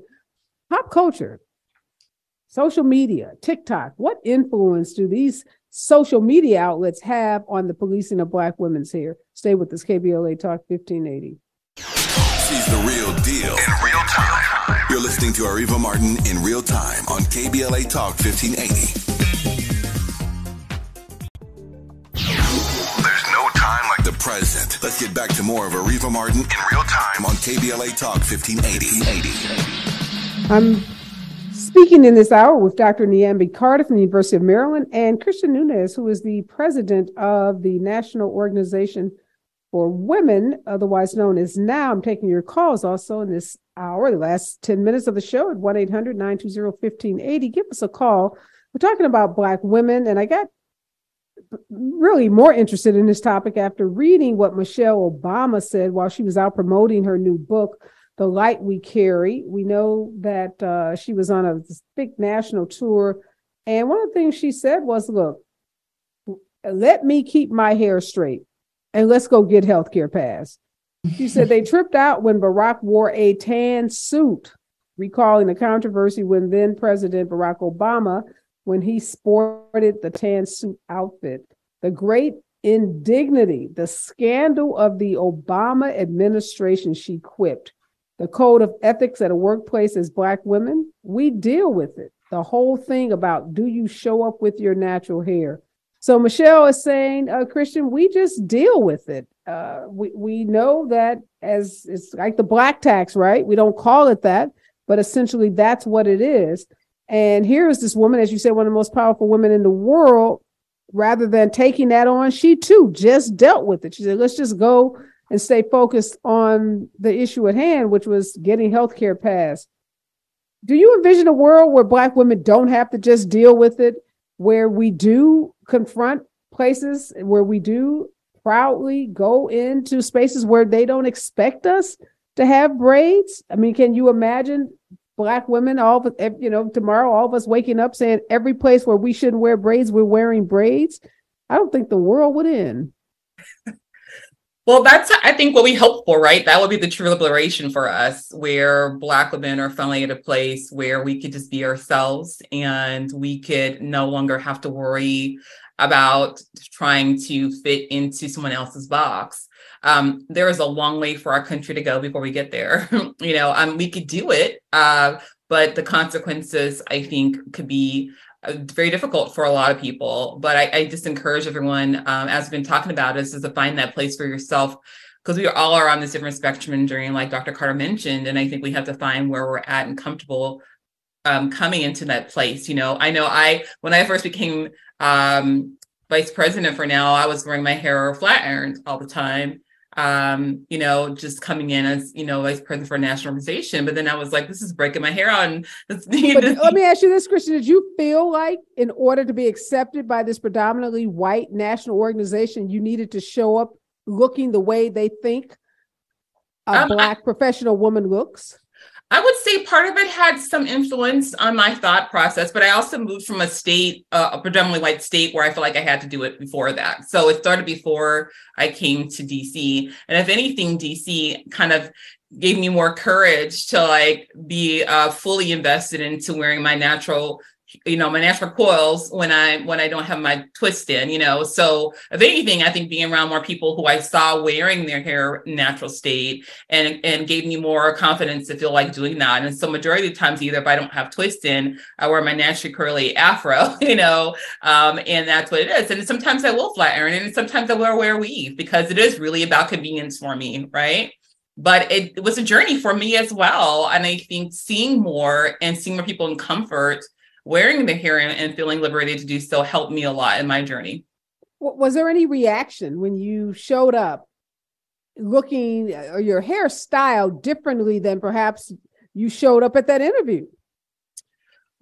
pop culture, social media, TikTok, what influence do these social media outlets have on the policing of Black women's hair. Stay with us, KBLA Talk 1580. She's the real deal in real time. You're listening to Areva Martin in real time on KBLA Talk 1580. Let's get back to more of Areva Martin in real time on KBLA Talk 1580. I'm speaking in this hour with Dr. Niambi Carter from the University of Maryland and Christian Nunes, who is the president of the National Organization for women, otherwise known as NOW. I'm taking your calls also in this hour, the last 10 minutes of the show at 1 800 920 1580. Give us a call. We're talking about Black women, and I got really more interested in this topic after reading what Michelle Obama said while she was out promoting her new book, The Light We Carry. We know that uh, she was on a big national tour, and one of the things she said was, Look, let me keep my hair straight and let's go get healthcare pass. She said they tripped out when Barack wore a tan suit, recalling the controversy when then President Barack Obama, when he sported the tan suit outfit. The great indignity, the scandal of the Obama administration, she quipped. The code of ethics at a workplace as Black women, we deal with it. The whole thing about do you show up with your natural hair? So Michelle is saying, uh, Christian, we just deal with it. Uh, we we know that as it's like the black tax, right? We don't call it that, but essentially that's what it is. And here is this woman, as you said, one of the most powerful women in the world. Rather than taking that on, she too just dealt with it. She said, "Let's just go and stay focused on the issue at hand, which was getting health care passed." Do you envision a world where Black women don't have to just deal with it, where we do confront places where we do proudly go into spaces where they don't expect us to have braids? I mean, can you imagine black women all of you know tomorrow all of us waking up saying every place where we shouldn't wear braids we're wearing braids? I don't think the world would end. <laughs> Well, that's I think what we hope for, right? That would be the true liberation for us, where Black women are finally at a place where we could just be ourselves and we could no longer have to worry about trying to fit into someone else's box. Um, there is a long way for our country to go before we get there. <laughs> you know, um, we could do it, uh, but the consequences, I think, could be uh, very difficult for a lot of people. But I, I just encourage everyone, um, as we've been talking about, is, is to find that place for yourself because we all are on this different spectrum and journey, like Dr. Carter mentioned. And I think we have to find where we're at and comfortable um, coming into that place. You know, I know I when I first became um, vice president for NOW, I was wearing my hair flat ironed all the time. Um, you know, just coming in as you know vice president for a national organization, but then I was like, this is breaking my hair <laughs> out. And but let me ask you this, Christian: Did you feel like, in order to be accepted by this predominantly white national organization, you needed to show up looking the way they think a um, black I, professional woman looks? I would say part of it had some influence on my thought process, but I also moved from a state, uh, a predominantly white state, where I feel like I had to do it before that. So it started before I came to DC. And if anything, DC kind of gave me more courage to like be uh, fully invested into wearing my natural you know my natural coils when i when i don't have my twist in you know? So if anything i think being around more people who i saw wearing their hair natural state and and gave me more confidence to feel like doing that. And so majority of times either if i don't have twist in i wear my naturally curly afro <laughs> you know? Um, and that's what it is. And sometimes i will flat iron and sometimes i will wear weave because it is really about convenience for me right? But it, it was a journey for me as well. And i think seeing more and seeing more people in comfort wearing the hair and feeling liberated to do so helped me a lot in my journey. Was there any reaction when you showed up looking uh, or your hairstyle differently than perhaps you showed up at that interview?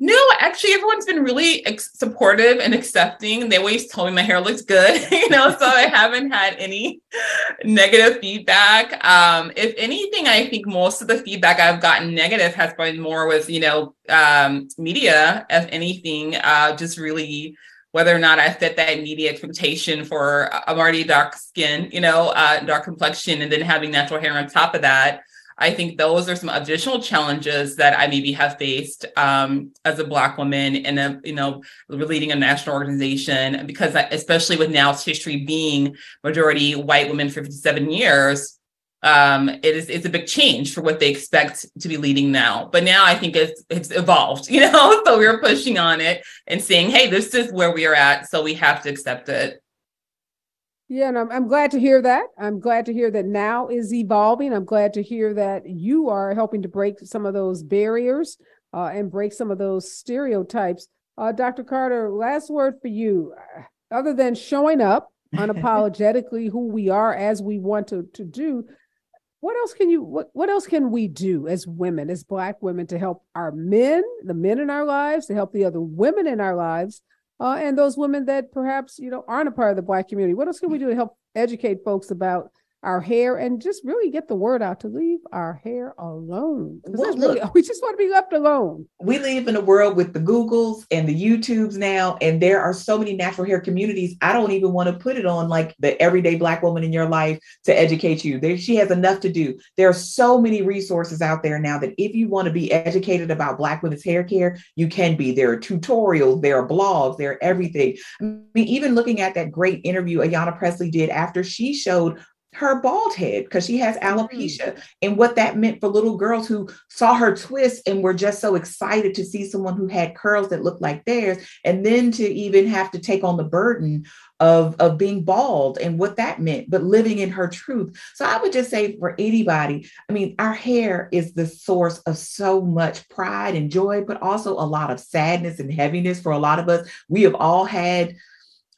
No, actually, everyone's been really ex- supportive and accepting. They always told me my hair looks good, <laughs> you know, so I haven't had any negative feedback. Um, if anything, I think most of the feedback I've gotten negative has been more with, you know, um, media, if anything, uh, just really whether or not I fit that media expectation for I'm already dark skin, you know, uh, dark complexion, and then having natural hair on top of that. I think those are some additional challenges that I maybe have faced um, as a Black woman in a, you know, leading a national organization, because especially with NOW's history being majority white women for 57 years, um, it is it's a big change for what they expect to be leading NOW. But now I think it's it's evolved, <laughs> you know. so we're pushing on it and saying, hey, this is where we are at, so we have to accept it. Yeah, and I'm, I'm glad to hear that. I'm glad to hear that NOW is evolving. I'm glad to hear that you are helping to break some of those barriers uh, and break some of those stereotypes. Uh, Dr. Carter, last word for you. Other than showing up <laughs> unapologetically who we are as we want to, to do, what else can you what, what else can we do as women, as black women, to help our men, the men in our lives, to help the other women in our lives uh, and those women that perhaps you know aren't a part of the black community what else can we do to help educate folks about our hair and just really get the word out to leave our hair alone. Well, look, really, <laughs> we just want to be left alone. We live in a world with the Googles and the YouTubes now, and there are so many natural hair communities. I don't even want to put it on like the everyday Black woman in your life to educate you. There, she has enough to do. There are so many resources out there now that if you want to be educated about Black women's hair care, you can be. There are tutorials, there are blogs, there are everything. I mean, even looking at that great interview Ayanna Pressley did after she showed her bald head because she has alopecia mm. and what that meant for little girls who saw her twist and were just so excited to see someone who had curls that looked like theirs and then to even have to take on the burden of, of being bald and what that meant but living in her truth so i would just say for anybody i mean our hair is the source of so much pride and joy but also a lot of sadness and heaviness for a lot of us we have all had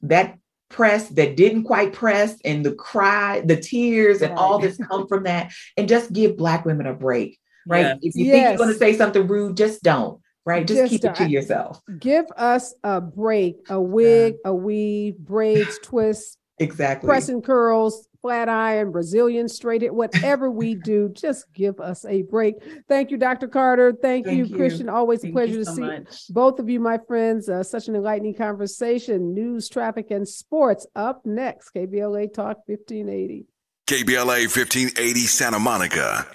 that press that didn't quite press and the cry, the tears, and right. all this come from that. And just give Black women a break, right? Yeah. If you yes. think you're going to say something rude, just don't, right? Just, just keep it to yourself. Give us a break, a wig, yeah. a weave, braids, twists, exactly, pressing curls, flat iron, Brazilian straight it, whatever we <laughs> do, just give us a break. Thank you, Dr. Carter. Thank, Thank you, you, Christian. Always Thank a pleasure to so see much. both of you, my friends. Uh, such an enlightening conversation. News, traffic, and sports up next. KBLA Talk 1580. KBLA 1580 Santa Monica.